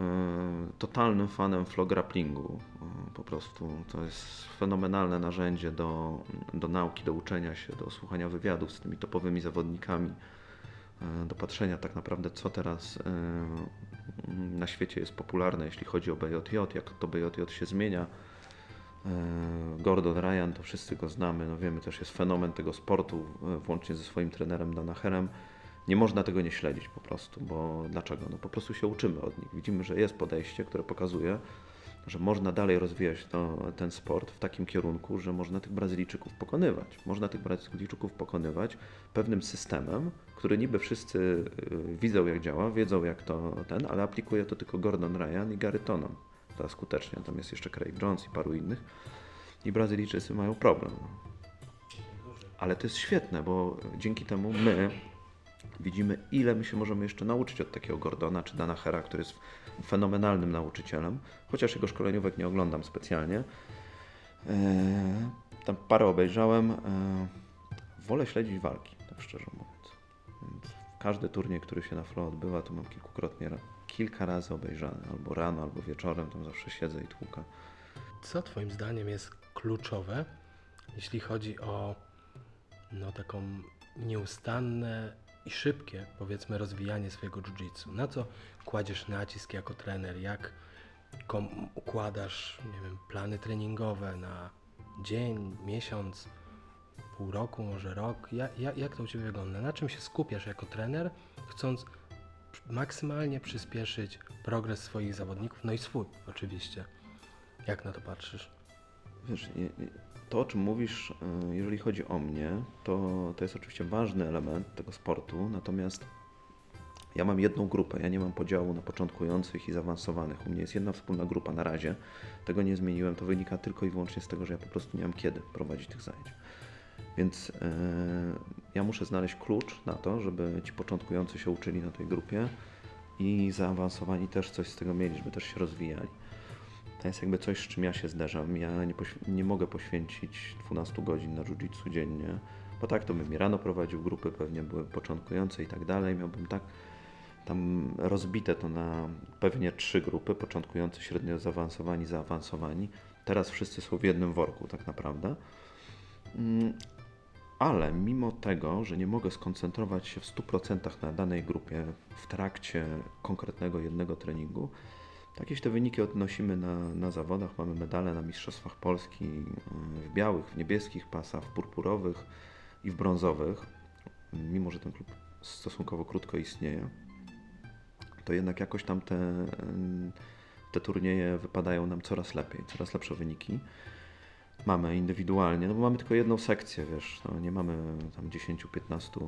totalnym fanem flow grapplingu. E, Po prostu to jest fenomenalne narzędzie do, do nauki, do uczenia się, do słuchania wywiadów z tymi topowymi zawodnikami, e, do patrzenia tak naprawdę, co teraz e, na świecie jest popularne, jeśli chodzi o BJJ, jak to BJJ się zmienia. E, Gordon Ryan, to wszyscy go znamy, no wiemy, też jest fenomen tego sportu, e, włącznie ze swoim trenerem Danaherem. Nie można tego nie śledzić po prostu, bo dlaczego? No po prostu się uczymy od nich. Widzimy, że jest podejście, które pokazuje, że można dalej rozwijać to, ten sport w takim kierunku, że można tych Brazylijczyków pokonywać. Można tych Brazylijczyków pokonywać pewnym systemem, który niby wszyscy y, widzą jak działa, wiedzą jak to ten, ale aplikuje to tylko Gordon Ryan i Gary Tonon. To skutecznie. Tam jest jeszcze Craig Jones i paru innych. I Brazylijczycy mają problem. Ale to jest świetne, bo dzięki temu my widzimy, ile my się możemy jeszcze nauczyć od takiego Gordona czy Dana Hera, który jest fenomenalnym nauczycielem, chociaż jego szkoleniówek nie oglądam specjalnie. Eee, tam parę obejrzałem. Eee, wolę śledzić walki, tak szczerze mówiąc. Więc każdy turniej, który się na Flow odbywa, to mam kilkukrotnie, kilka razy obejrzany, albo rano, albo wieczorem, tam zawsze siedzę i tłukę. Co Twoim zdaniem jest kluczowe, jeśli chodzi o no, taką nieustanne i szybkie, powiedzmy, rozwijanie swojego jiu-jitsu? Na co kładziesz nacisk jako trener? Jak kom- układasz, nie wiem, plany treningowe na dzień, miesiąc, pół roku, może rok? Ja, ja, jak to u Ciebie wygląda? Na czym się skupiasz jako trener, chcąc maksymalnie przyspieszyć progres swoich zawodników, no i swój oczywiście. Jak na to patrzysz? Wiesz, to o czym mówisz, y, jeżeli chodzi o mnie, to, to jest oczywiście ważny element tego sportu, natomiast ja mam jedną grupę, ja nie mam podziału na początkujących i zaawansowanych. U mnie jest jedna wspólna grupa na razie. Tego nie zmieniłem, to wynika tylko i wyłącznie z tego, że ja po prostu nie mam kiedy prowadzić tych zajęć. Więc e, ja muszę znaleźć klucz na to, żeby ci początkujący się uczyli na tej grupie i zaawansowani też coś z tego mieli, żeby też się rozwijali. To jest jakby coś, z czym ja się zderzam. Ja nie, nie mogę poświęcić 12 godzin na jiu-jitsu dziennie, bo tak to bym rano prowadził grupy, pewnie były początkujące i tak dalej. Miałbym tak tam rozbite to na pewnie trzy grupy, początkujący, średnio zaawansowani, zaawansowani. Teraz wszyscy są w jednym worku tak naprawdę. Ale mimo tego, że nie mogę skoncentrować się w 100% na danej grupie w trakcie konkretnego jednego treningu, jakieś te wyniki odnosimy na, na zawodach. Mamy medale na Mistrzostwach Polski yy, w białych, w niebieskich pasach, w purpurowych i w brązowych. Mimo, że ten klub stosunkowo krótko istnieje, to jednak jakoś tam te, ym, te turnieje wypadają nam coraz lepiej, coraz lepsze wyniki. Mamy indywidualnie, no bo mamy tylko jedną sekcję, wiesz, no nie mamy tam 10-15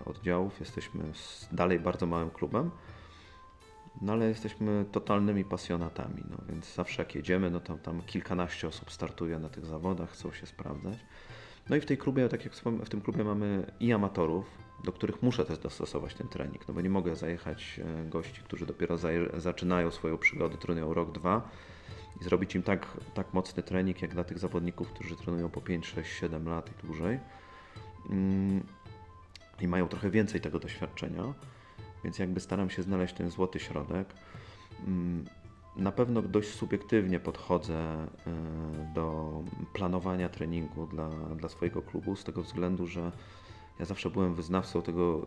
e, oddziałów, jesteśmy dalej bardzo małym klubem, no ale jesteśmy totalnymi pasjonatami, no więc zawsze jak jedziemy, no to tam kilkanaście osób startuje na tych zawodach, chcą się sprawdzać. No i w tej klubie, tak jak wspomniałem, w tym klubie mamy i amatorów, do których muszę też dostosować ten trening, no bo nie mogę zajechać e, gości, którzy dopiero zaczynają swoją przygodę, trenują rok, dwa i zrobić im tak, tak mocny trening, jak dla tych zawodników, którzy trenują po 5, 6, 7 lat i dłużej. Mm, I mają trochę więcej tego doświadczenia, więc jakby staram się znaleźć ten złoty środek. Mm, Na pewno dość subiektywnie podchodzę e, do planowania treningu dla, dla swojego klubu, z tego względu, że ja zawsze byłem wyznawcą tego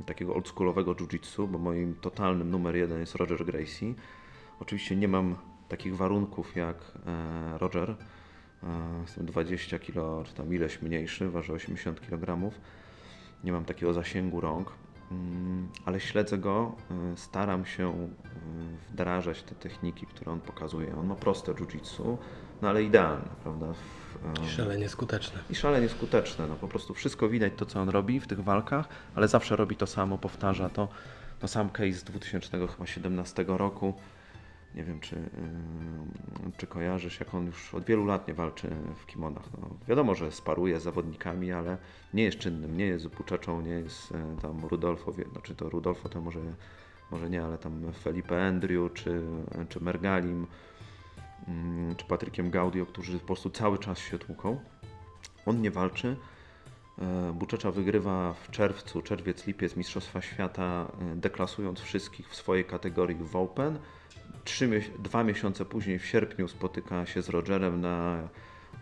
e, takiego oldschoolowego jiu-jitsu, bo moim totalnym numer jeden jest Roger Gracie. Oczywiście nie mam takich warunków jak e, Roger. E, Jestem 20 kg, czy tam ileś mniejszy, ważę 80 kg. Nie mam takiego zasięgu rąk, mm, ale śledzę go, e, staram się wdrażać te techniki, które on pokazuje. On ma proste jiu-jitsu, no ale idealne, prawda? E, Szalenie skuteczne. i szalenie skuteczne. No, po prostu wszystko widać to, co on robi w tych walkach, ale zawsze robi to samo, powtarza to. To sam case z 2017 roku. Nie wiem, czy, yy, czy kojarzysz, jak on już od wielu lat nie walczy w kimonach. No, wiadomo, że sparuje z zawodnikami, ale nie jest czynnym, nie jest Buczeczą, nie jest e, tam Rudolfo, wie- znaczy to Rudolfo to może, może nie, ale tam Felipe Andrew czy, czy Mergalim mm, czy Patrykiem Gaudio, którzy po prostu cały czas się tłuką. On nie walczy. E, Buczecza wygrywa w czerwcu, czerwiec, lipiec Mistrzostwa Świata, e, deklasując wszystkich w swojej kategorii w Open. Trzy, dwa miesiące później, w sierpniu, spotyka się z Rogerem na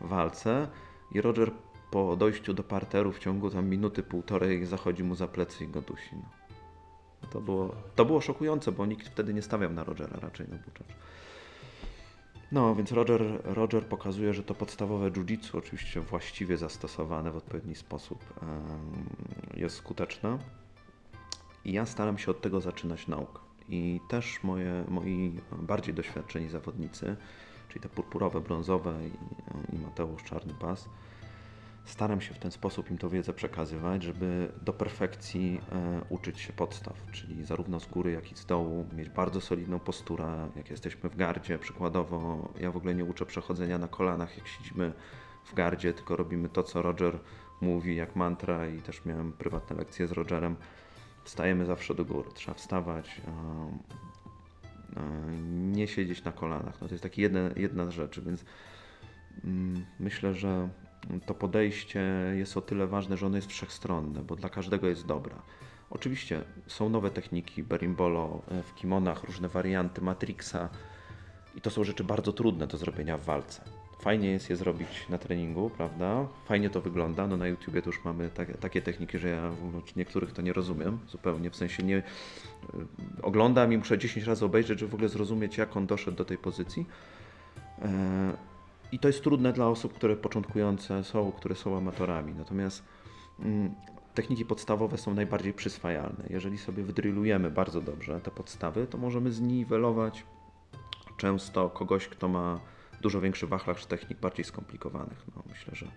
walce i Roger po dojściu do parteru w ciągu tam minuty, półtorej zachodzi mu za plecy i go dusi. No. To, było, to było szokujące, bo nikt wtedy nie stawiał na Rogera, raczej na Buczecza. No, więc Roger, Roger pokazuje, że to podstawowe jiu-jitsu, oczywiście właściwie zastosowane w odpowiedni sposób, jest skuteczne. I ja staram się od tego zaczynać naukę. I też moje, moi bardziej doświadczeni zawodnicy, czyli te purpurowe, brązowe i, i Mateusz Czarny Pas, staram się w ten sposób im tą wiedzę przekazywać, żeby do perfekcji e, uczyć się podstaw, czyli zarówno z góry, jak i z dołu, mieć bardzo solidną posturę, jak jesteśmy w gardzie, przykładowo ja w ogóle nie uczę przechodzenia na kolanach, jak siedzimy w gardzie, tylko robimy to, co Roger mówi, jak mantra i też miałem prywatne lekcje z Rogerem. Wstajemy zawsze do góry, trzeba wstawać, e, e, nie siedzieć na kolanach. No to jest taka jedna, jedna z rzeczy, więc mm, myślę, że to podejście jest o tyle ważne, że ono jest wszechstronne, bo dla każdego jest dobra. Oczywiście są nowe techniki, berimbolo e, w kimonach, różne warianty Matrixa i to są rzeczy bardzo trudne do zrobienia w walce. Fajnie jest je zrobić na treningu, prawda? Fajnie to wygląda. No na YouTubie to już mamy takie, takie techniki, że ja ogóle niektórych to nie rozumiem zupełnie. W sensie nie y, oglądam i muszę 10 razy obejrzeć, żeby w ogóle zrozumieć, jak on doszedł do tej pozycji. I to jest trudne dla osób, które początkujące są, które są amatorami. Natomiast mm, techniki podstawowe są najbardziej przyswajalne. Jeżeli sobie wydrillujemy bardzo dobrze te podstawy, to możemy zniwelować często kogoś, kto ma dużo większy wachlarz technik, bardziej skomplikowanych. No, myślę, że e,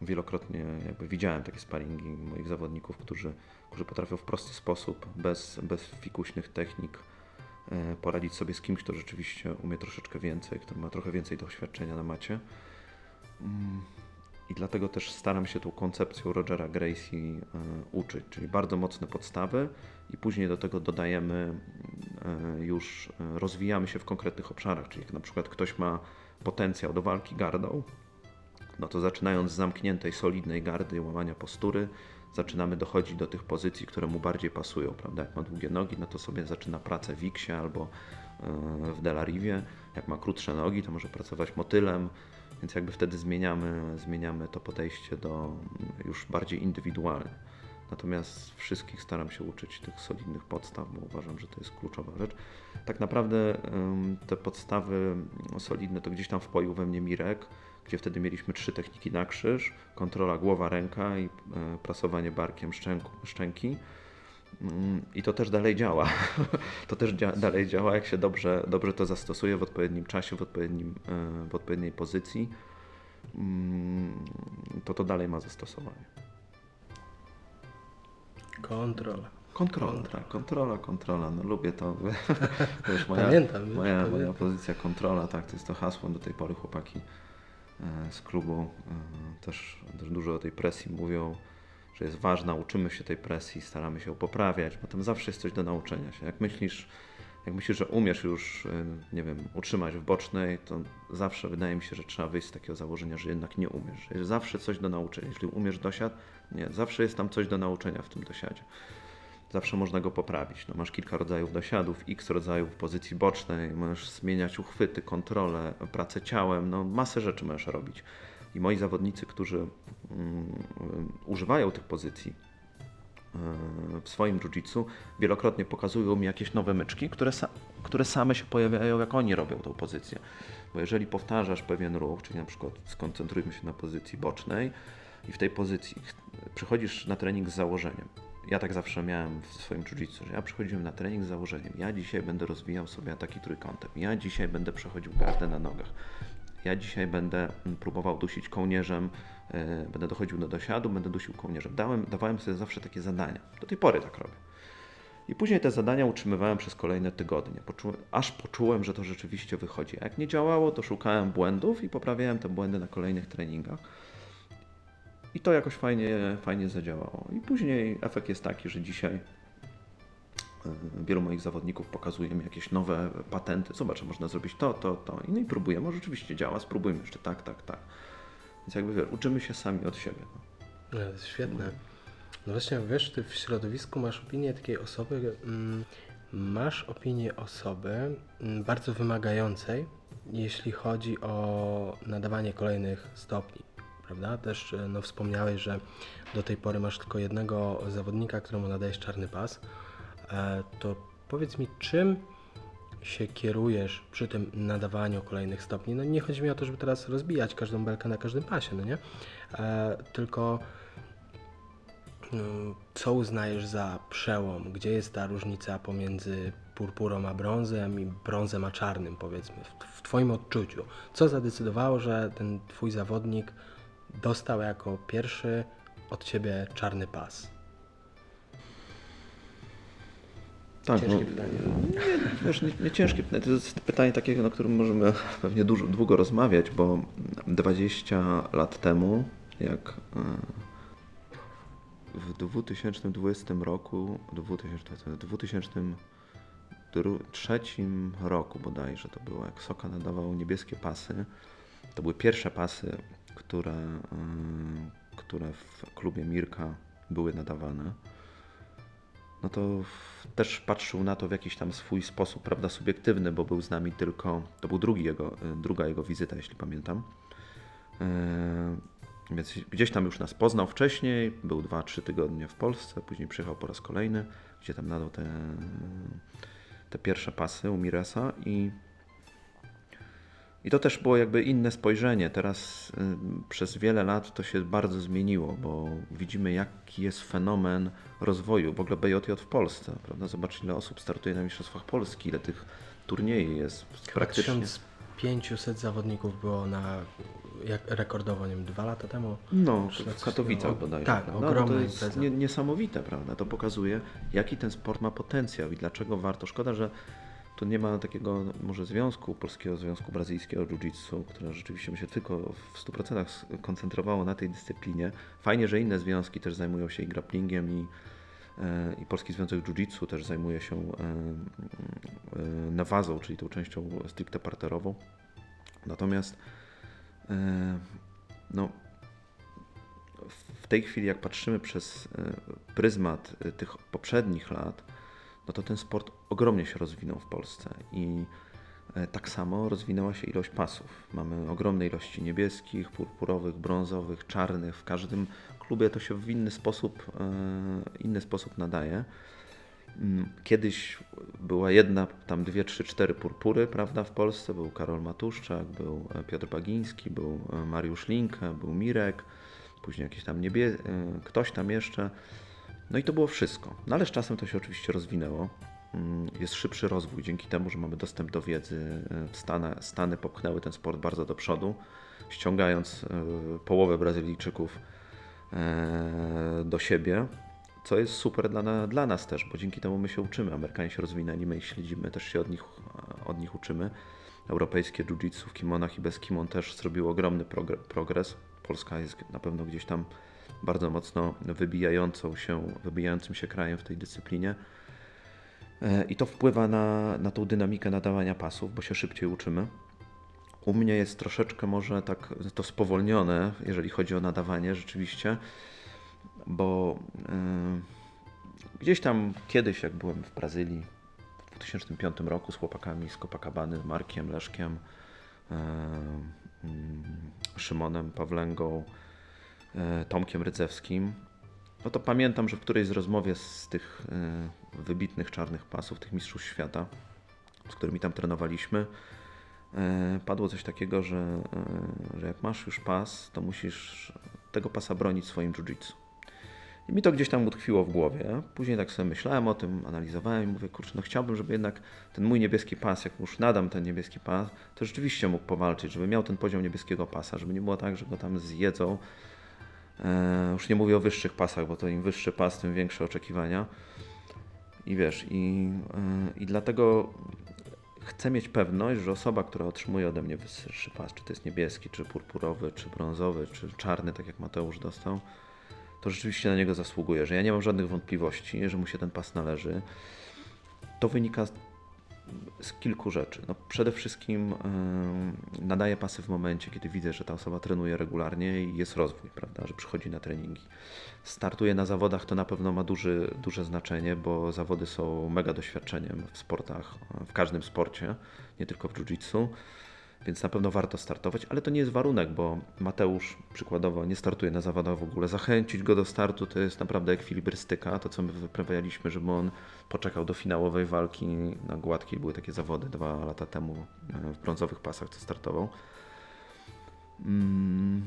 wielokrotnie jakby widziałem takie sparingi moich zawodników, którzy, którzy potrafią w prosty sposób, bez, bez fikuśnych technik poradzić sobie z kimś, kto rzeczywiście umie troszeczkę więcej, kto ma trochę więcej doświadczenia na macie. Mm, I dlatego też staram się tą koncepcją Rogera Gracie e, uczyć, czyli bardzo mocne podstawy i później do tego dodajemy e, już, e, rozwijamy się w konkretnych obszarach, czyli jak na przykład ktoś ma potencjał do walki gardą, no to zaczynając z zamkniętej, solidnej gardy łamania postury, zaczynamy dochodzić do tych pozycji, które mu bardziej pasują, prawda? Jak ma długie nogi, no to sobie zaczyna pracę w X albo e, w Delariwie. Jak ma krótsze nogi, to może pracować motylem, więc jakby wtedy zmieniamy, zmieniamy to podejście do mm, już bardziej indywidualne. Natomiast wszystkich staram się uczyć tych solidnych podstaw, bo uważam, że to jest kluczowa rzecz. Tak naprawdę te podstawy solidne to gdzieś tam wpoił we mnie Mirek, gdzie wtedy mieliśmy trzy techniki na krzyż, kontrola głowa, ręka i e, prasowanie barkiem szczęki. Mm, I to też dalej działa. To też dzia- dalej działa, jak się dobrze, dobrze to zastosuje w odpowiednim czasie, w, odpowiednim, e, w odpowiedniej pozycji, mm, to to dalej ma zastosowanie. Kontrola. Kontrola, Kontra. tak, kontrola, kontrola, no lubię to. Wiesz, moja, Pamiętam, moja, moja pamiętam. pozycja kontrola, tak, to jest to hasło do tej pory chłopaki e, z klubu e, też, też dużo o tej presji mówią, że jest ważna, uczymy się tej presji, staramy się ją poprawiać, bo tam zawsze jest coś do nauczenia się. Jak myślisz, jak myślisz, że umiesz już, e, nie wiem, utrzymać w bocznej, to zawsze wydaje mi się, że trzeba wyjść z takiego założenia, że jednak nie umiesz. Jest zawsze coś do nauczenia. Jeśli umiesz dosiad, nie, zawsze jest tam coś do nauczenia w tym dosiadzie zawsze można go poprawić. No, masz kilka rodzajów dosiadów, x rodzajów pozycji bocznej, możesz zmieniać uchwyty, kontrolę, pracę ciałem, no masę rzeczy możesz robić. I moi zawodnicy, którzy mm, używają tych pozycji yy, w swoim jiu-jitsu, wielokrotnie pokazują mi jakieś nowe myczki, które, sa- które same się pojawiają, jak oni robią tą pozycję. Bo jeżeli powtarzasz pewien ruch, czyli na przykład skoncentrujmy się na pozycji bocznej i w tej pozycji ch- przychodzisz na trening z założeniem, ja tak zawsze miałem w swoim jiu-jitsu, że ja przychodziłem na trening z założeniem. Ja dzisiaj będę rozwijał sobie ataki trójkątem. Ja dzisiaj będę przechodził gardę na nogach. Ja dzisiaj będę mm, próbował dusić kołnierzem, yy, będę dochodził do dosiadu, będę dusił kołnierzem. Dałem, dawałem sobie zawsze takie zadania. Do tej pory tak robię. I później te zadania utrzymywałem przez kolejne tygodnie, poczułem, aż poczułem, że to rzeczywiście wychodzi. A jak nie działało, to szukałem błędów i poprawiałem te błędy na kolejnych treningach. I to jakoś fajnie, fajnie zadziałało. I później efekt jest taki, że dzisiaj e, wielu moich zawodników pokazuje mi jakieś nowe patenty. Zobacz, można zrobić to, to, to. I no i próbujemy. Może rzeczywiście działa, spróbujmy jeszcze tak, tak, tak. Więc jakby wiesz, uczymy się sami od siebie. No. No, to jest świetne. No właśnie, wiesz, ty w środowisku masz opinię takiej osoby, mm, masz opinię osoby mm, bardzo wymagającej, jeśli chodzi o nadawanie kolejnych stopni, prawda? Też e, no, wspomniałeś, że do tej pory masz tylko jednego zawodnika, któremu nadajesz czarny pas. E, to powiedz mi, czym się kierujesz przy tym nadawaniu kolejnych stopni? No nie chodzi mi o to, żeby teraz rozbijać każdą belkę na każdym pasie, no nie? E, tylko mm, co uznajesz za przełom? Gdzie jest ta różnica pomiędzy purpurą a brązem i brązem a czarnym, powiedzmy, w Twoim odczuciu? Co zadecydowało, że ten Twój zawodnik dostał jako pierwszy od Ciebie czarny pas? Tak, Ciężkie pytanie. Nie, wiesz, nie, nie ciężkie pytanie. To jest pytanie takie, na którym możemy pewnie dużo, długo rozmawiać, bo 20 lat temu, jak e, w 2020 roku, 2020, w 2003 roku bodajże to było, jak Soka nadawał niebieskie pasy, to były pierwsze pasy, które, e, które w klubie Mirka były nadawane no to też patrzył na to w jakiś tam swój sposób, prawda, subiektywny, bo był z nami tylko, to był drugi jego, y, druga jego wizyta, jeśli pamiętam. Yy, Więc gdzieś tam już nas poznał wcześniej, był 2-3 tygodnie w Polsce, później przyjechał po raz kolejny, gdzie tam nadał te, te pierwsze pasy u Miresa i i to też było jakby inne spojrzenie. Teraz y, przez wiele lat to się bardzo zmieniło, bo widzimy jaki jest fenomen rozwoju w ogóle BJJ w Polsce. Prawda? Zobacz ile osób startuje na Mistrzostwach Polski, ile tych turniejów jest praktycznie. 500 zawodników było na jak rekordowo, nie wiem, dwa lata temu. No, w Katowicach o- bodajże. tak, ogromna no, to jest nie, niesamowite, prawda? To pokazuje, jaki ten sport ma potencjał i dlaczego warto. Szkoda, że tu nie ma takiego może związku, Polskiego Związku Brazylijskiego Jiu-Jitsu, które rzeczywiście by się tylko w 100% koncentrowało na tej dyscyplinie. Fajnie, że inne związki też zajmują się i grapplingiem i, e, i Polski Związek Jiu-Jitsu też zajmuje się e, e, nawazą, czyli tą częścią stricte parterową. Natomiast no, w tej chwili, jak patrzymy przez pryzmat tych poprzednich lat, no to ten sport ogromnie się rozwinął w Polsce i e, tak samo rozwinęła się ilość pasów. Mamy ogromne ilości niebieskich, purpurowych, brązowych, czarnych. W każdym klubie to się w inny sposób, e, inny sposób nadaje. Mm, Kiedyś była jedna, tam dwie, trzy, cztery purpury, prawda, w Polsce. Był Karol Matuszczak, był e, Piotr Bagiński, był Mariusz Linkę, był Mirek, później jakiś tam niebie, ktoś tam jeszcze. No i to było wszystko. No ale z czasem to się oczywiście rozwinęło. Mm, Jest szybszy rozwój dzięki temu, że mamy dostęp do wiedzy. E, Stany, Stany popchnęły ten sport bardzo do przodu, ściągając e, połowę Brazylijczyków e, do siebie, co jest super dla, dla nas też, bo dzięki temu my się uczymy. Amerykanie się rozwinęli, my śledzimy, też się od nich, od nich uczymy. Europejskie jiu-jitsu w kimonach i bez kimon też zrobiło ogromny progre- progres. Polska jest na pewno gdzieś tam bardzo mocno wybijającą się, wybijającym się krajem w tej dyscyplinie. E, I to wpływa na, na tą dynamikę nadawania pasów, bo się szybciej uczymy. U mnie jest troszeczkę może tak to spowolnione, jeżeli chodzi o nadawanie rzeczywiście, bo y, gdzieś tam kiedyś, jak byłem w Brazylii w 2005 roku z chłopakami z Copacabany, Markiem, Leszkiem, y, mm, Szymonem Pawlęgą, Tomkiem Rydzewskim, no to pamiętam, że w którejś z rozmowie z tych y, wybitnych czarnych pasów, tych mistrzów świata, z którymi tam trenowaliśmy, e, padło coś takiego, że, e, że jak masz już pas, to musisz tego pasa bronić swoim jiu-jitsu. I mi to gdzieś tam utkwiło w głowie. Później tak sobie myślałem o tym, analizowałem i mówię, kurczę, no chciałbym, żeby jednak ten mój niebieski pas, jak już nadam ten niebieski pas, to rzeczywiście mógł powalczyć, żeby miał ten poziom niebieskiego pasa, żeby nie było tak, że go tam zjedzą. E, już nie mówię o wyższych pasach, bo to im wyższy pas, tym większe oczekiwania. I wiesz, i, e, i dlatego chcę mieć pewność, że osoba, która otrzymuje ode mnie wyższy pas, czy to jest niebieski, czy purpurowy, czy brązowy, czy czarny, tak jak Mateusz dostał, to rzeczywiście na niego zasługuje, że ja nie mam żadnych wątpliwości, że mu się ten pas należy. To wynika z, kilku rzeczy. No, przede wszystkim yy, nadaję pasy w momencie, kiedy widzę, że ta osoba trenuje regularnie i jest rozwój, prawda, że przychodzi na treningi. Startuje na zawodach, to na pewno ma duży, duże znaczenie, bo zawody są mega doświadczeniem w sportach, w każdym sporcie, nie tylko w jiu-jitsu, więc na pewno warto startować, ale to nie jest warunek, bo Mateusz przykładowo nie startuje na zawodach w ogóle. Zachęcić go do startu to jest naprawdę ekwilibrystyka, to co my wyprawialiśmy, żeby on poczekał do finałowej walki na gładkiej. Były takie zawody dwa lata temu e, w brązowych pasach, co startował. Mm,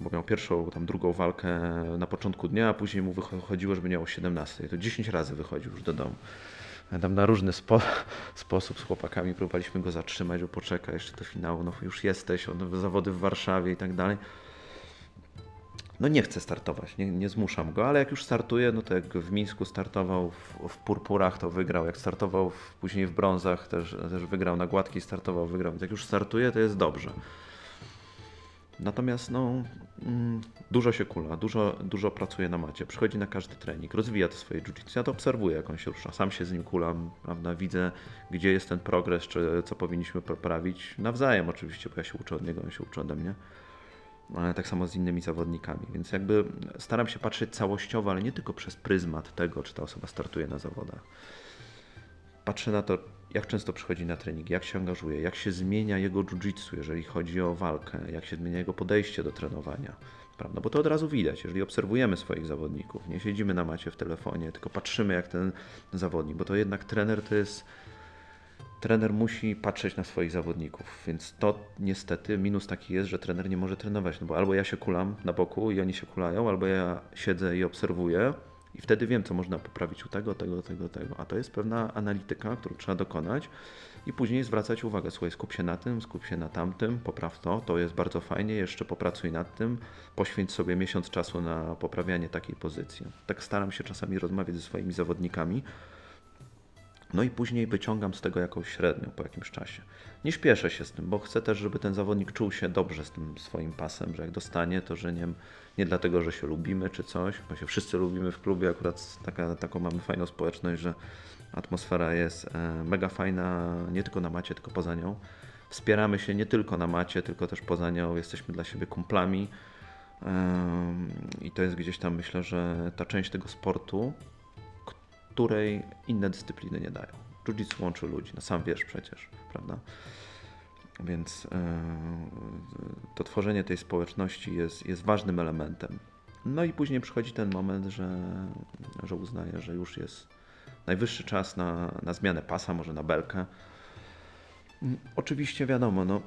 bo miał pierwszą, tam drugą walkę na początku dnia, a później mu wychodziło, żeby miał o 17. To 10 razy wychodził już do domu. Tam na różny spo, sposób z chłopakami próbowaliśmy go zatrzymać, że poczeka jeszcze do finału, no już jesteś, on zawody w Warszawie i tak dalej. No nie chcę startować, nie, nie zmuszam go, ale jak już startuje, no to jak w Mińsku startował w, w purpurach, to wygrał, jak startował w, później w brązach, też, też wygrał, na gładkiej startował, wygrał, jak już startuje, to jest dobrze. Natomiast no, mm, dużo się kula, dużo, dużo pracuje na macie, przychodzi na każdy trening, rozwija to swoje jiu-jitsu. Ja to obserwuję, jak on się rusza. Sam się z nim kulam, prawda? widzę, gdzie jest ten progres, czy co powinniśmy poprawić. Nawzajem oczywiście, bo ja się uczę od niego, on się uczy ode mnie. Ale tak samo z innymi zawodnikami, więc jakby staram się patrzeć całościowo, ale nie tylko przez pryzmat tego, czy ta osoba startuje na zawodach. Patrzę na to, jak często przychodzi na trening, jak się angażuje, jak się zmienia jego jiu-jitsu, jeżeli chodzi o walkę, jak się zmienia jego podejście do trenowania. Prawda? Bo to od razu widać, jeżeli obserwujemy swoich zawodników, nie siedzimy na macie w telefonie, tylko patrzymy jak ten zawodnik, bo to jednak trener to jest. Trener musi patrzeć na swoich zawodników, więc to niestety minus taki jest, że trener nie może trenować, no bo albo ja się kulam na boku i oni się kulają, albo ja siedzę i obserwuję I wtedy wiem, co można poprawić u tego, tego, tego, tego. A to jest pewna analityka, którą trzeba dokonać i później zwracać uwagę. Słuchaj, skup się na tym, skup się na tamtym, popraw to, to jest bardzo fajnie, jeszcze popracuj nad tym, poświęć sobie miesiąc czasu na poprawianie takiej pozycji. Tak staram się czasami rozmawiać ze swoimi zawodnikami. No i później wyciągam z tego jakąś średnią po jakimś czasie. Nie śpieszę się z tym, bo chcę też, żeby ten zawodnik czuł się dobrze z tym swoim pasem, że jak dostanie, to że nie, nie dlatego, że się lubimy czy coś, bo się wszyscy lubimy w klubie, akurat taka, taką mamy fajną społeczność, że atmosfera jest e, mega fajna, nie tylko na macie, tylko poza nią. Wspieramy się nie tylko na macie, tylko też poza nią, jesteśmy dla siebie kumplami. I to jest gdzieś tam, myślę, że ta część tego sportu, której inne dyscypliny nie dają. Jiu-jitsu łączy ludzi, no sam wiesz przecież, prawda? Więc e, to tworzenie tej społeczności jest, jest ważnym elementem. No i później przychodzi ten moment, że, że uznaję, że już jest najwyższy czas na, na zmianę pasa, może na belkę. Mm, Oczywiście wiadomo, no,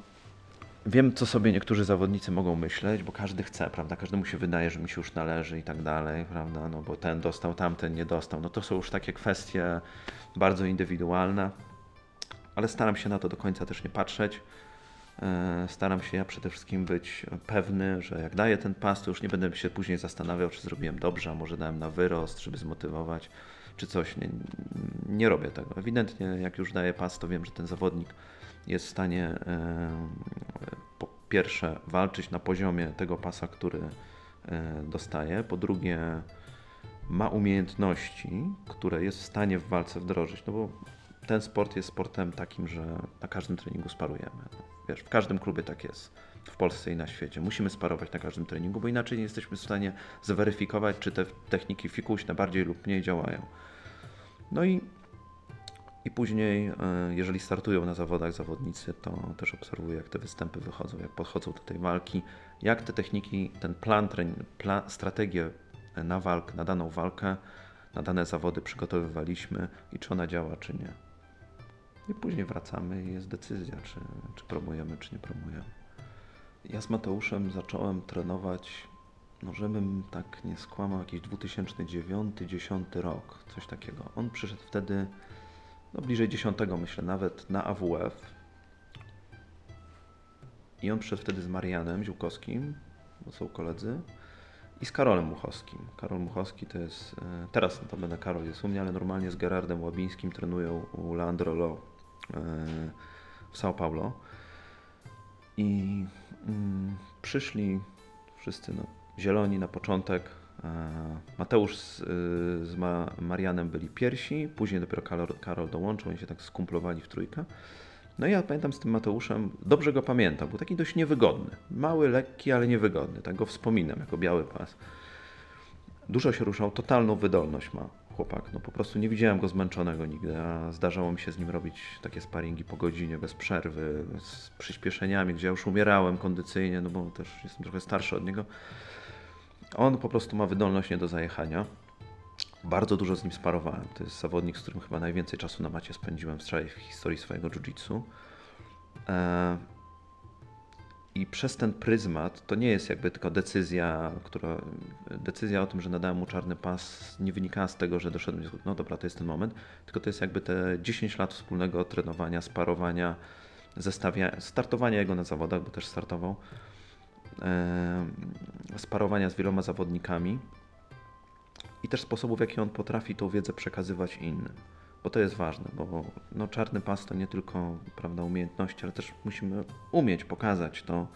wiem, co sobie niektórzy zawodnicy mogą myśleć, bo każdy chce, prawda? Każdemu się wydaje, że mi się już należy i tak dalej, prawda? No bo ten dostał, tamten nie dostał. No to są już takie kwestie bardzo indywidualne, ale staram się na to do końca też nie patrzeć. E, Staram się ja przede wszystkim być pewny, że jak daję ten pas, to już nie będę się później zastanawiał, czy zrobiłem dobrze, a może dałem na wyrost, żeby zmotywować, czy coś. Nie, nie robię tego. Ewidentnie, jak już daję pas, to wiem, że ten zawodnik jest w stanie e, po pierwsze walczyć na poziomie tego pasa, który e, dostaje, po drugie ma umiejętności, które jest w stanie w walce wdrożyć, no bo ten sport jest sportem takim, że na każdym treningu sparujemy. No, wiesz, w każdym klubie tak jest, w Polsce i na świecie. Musimy sparować na każdym treningu, bo inaczej nie jesteśmy w stanie zweryfikować, czy te techniki fikuśne bardziej lub mniej działają. No i, i później, e, jeżeli startują na zawodach zawodnicy, to też obserwuję, jak te występy wychodzą, jak podchodzą do tej walki, jak te techniki, ten plan, trening, plan strategię na walkę, na daną walkę, na dane zawody przygotowywaliśmy i czy ona działa, czy nie. I później wracamy i jest decyzja, czy, czy promujemy, czy nie promujemy. Ja z Mateuszem zacząłem trenować, no żebym tak nie skłamał, jakiś 2009-2010 rok, coś takiego. On przyszedł wtedy, no bliżej 10 myślę, nawet na AWF. I on przyszedł wtedy z Marianem Ziółkowskim, bo są koledzy, i z Karolem Muchowskim. Karol Muchowski to jest, e, teraz będę Karol jest u mnie, ale normalnie z Gerardem Łabińskim trenują u Leandro Lo e, w São Paulo. I mm, przyszli wszyscy no, zieloni na początek. E, Mateusz z, y, z Ma, Marianem byli pierwsi, później dopiero Karol, Karol dołączył, oni się tak skumplowali w trójkę. No i ja pamiętam z tym Mateuszem, dobrze go pamiętam, był taki dość niewygodny. Mały, lekki, ale niewygodny. Tak go wspominam jako biały pas. Dużo się ruszał, totalną wydolność ma chłopak. No po prostu nie widziałem go zmęczonego nigdy, a zdarzało mi się z nim robić takie sparingi po godzinie, bez przerwy, z przyspieszeniami, gdzie ja już umierałem kondycyjnie, no bo też jestem trochę starszy od niego. On po prostu ma wydolność nie do zajechania. Bardzo dużo z nim sparowałem. To jest zawodnik, z którym chyba najwięcej czasu na macie spędziłem w historii swojego jiu-jitsu. E, I przez ten pryzmat to nie jest jakby tylko decyzja, która, decyzja o tym, że nadałem mu czarny pas, nie wynikała z tego, że doszedłem do no dobra, to jest ten moment, tylko to jest jakby te 10 lat wspólnego trenowania, sparowania, zestawia, startowania jego na zawodach, bo też startował, e, sparowania z wieloma zawodnikami i też sposobów, w jaki on potrafi tą wiedzę przekazywać innym. Bo to jest ważne, bo no, czarny pas to nie tylko prawda, umiejętności, ale też musimy umieć pokazać to,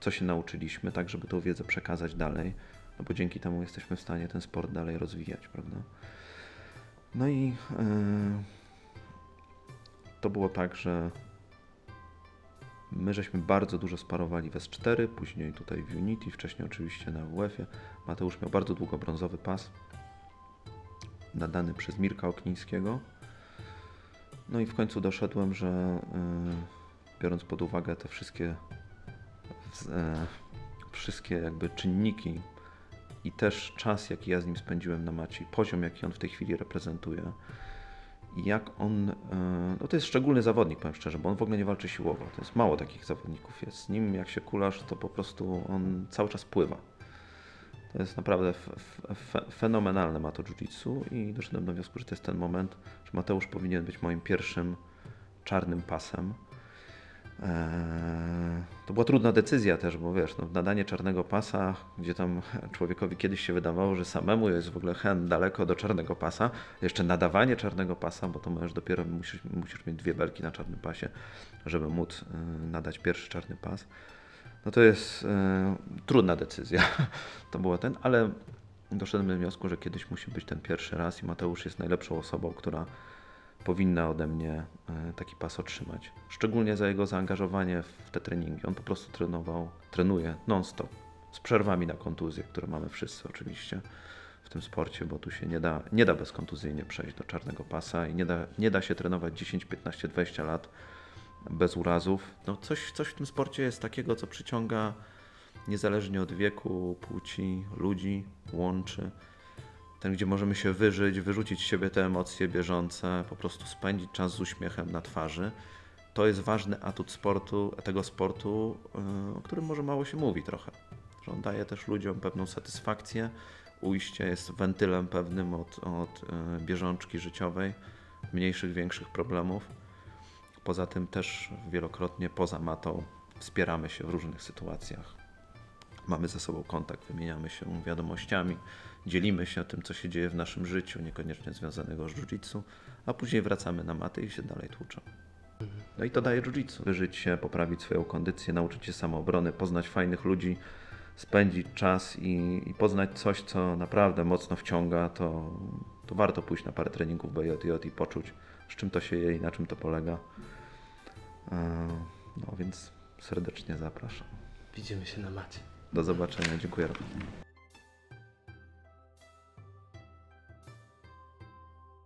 co się nauczyliśmy, tak żeby tą wiedzę przekazać dalej, no bo dzięki temu jesteśmy w stanie ten sport dalej rozwijać, prawda? No i yy, to było tak, że my żeśmy bardzo dużo sparowali w S4, później tutaj w Unity, wcześniej oczywiście na WF-ie. Mateusz miał bardzo długo brązowy pas, nadany przez Mirka Oknińskiego. No i w końcu doszedłem, że y, biorąc pod uwagę te wszystkie, e, wszystkie jakby czynniki i też czas, jaki ja z nim spędziłem na macie, poziom, jaki on w tej chwili reprezentuje, jak on, e, no to jest szczególny zawodnik, powiem szczerze, bo on w ogóle nie walczy siłowo. To jest mało takich zawodników jest. Z nim jak się kulasz, to po prostu on cały czas pływa. To jest naprawdę fenomenalne ma to jiu-jitsu i doszedłem do wniosku, że to jest ten moment, że Mateusz powinien być moim pierwszym czarnym pasem. Eee, To była trudna decyzja też, bo wiesz, no, nadanie czarnego pasa, gdzie tam człowiekowi kiedyś się wydawało, że samemu jest w ogóle hen daleko do czarnego pasa, jeszcze nadawanie czarnego pasa, bo to możesz dopiero musisz, musisz mieć dwie belki na czarnym pasie, żeby móc y, nadać pierwszy czarny pas. No to jest e, trudna decyzja. To było ten, ale doszedłem do wniosku, że kiedyś musi być ten pierwszy raz i Mateusz jest najlepszą osobą, która powinna ode mnie e, taki pas otrzymać. Szczególnie za jego zaangażowanie w te treningi. On po prostu trenował, trenuje non-stop, z przerwami na kontuzje, które mamy wszyscy oczywiście w tym sporcie, bo tu się nie da, nie da bezkontuzyjnie przejść do czarnego pasa i nie da, nie da się trenować 10, 15, 20 lat bez urazów. No coś, coś w tym sporcie jest takiego, co przyciąga niezależnie od wieku, płci, ludzi, łączy. Ten, gdzie możemy się wyżyć, wyrzucić z siebie te emocje bieżące, po prostu spędzić czas z uśmiechem na twarzy. To jest ważny atut sportu, tego sportu, yy, o którym może mało się mówi trochę. Że on daje też ludziom pewną satysfakcję, ujście jest wentylem pewnym od, od yy, bieżączki życiowej, mniejszych, większych problemów. Poza tym też wielokrotnie poza matą wspieramy się w różnych sytuacjach. Mamy ze sobą kontakt, wymieniamy się wiadomościami, dzielimy się tym, co się dzieje w naszym życiu, niekoniecznie związanego z jiu-jitsu, a później wracamy na matę i się dalej tłuczą. No i to daje jiu-jitsu. Wyżyć się, poprawić swoją kondycję, nauczyć się samoobrony, poznać fajnych ludzi, spędzić czas i, i poznać coś, co naprawdę mocno wciąga, to, to warto pójść na parę treningów BJJ i poczuć, z czym to się je i na czym to polega. E, No więc serdecznie zapraszam. Widzimy się na macie. Do zobaczenia. Dziękuję.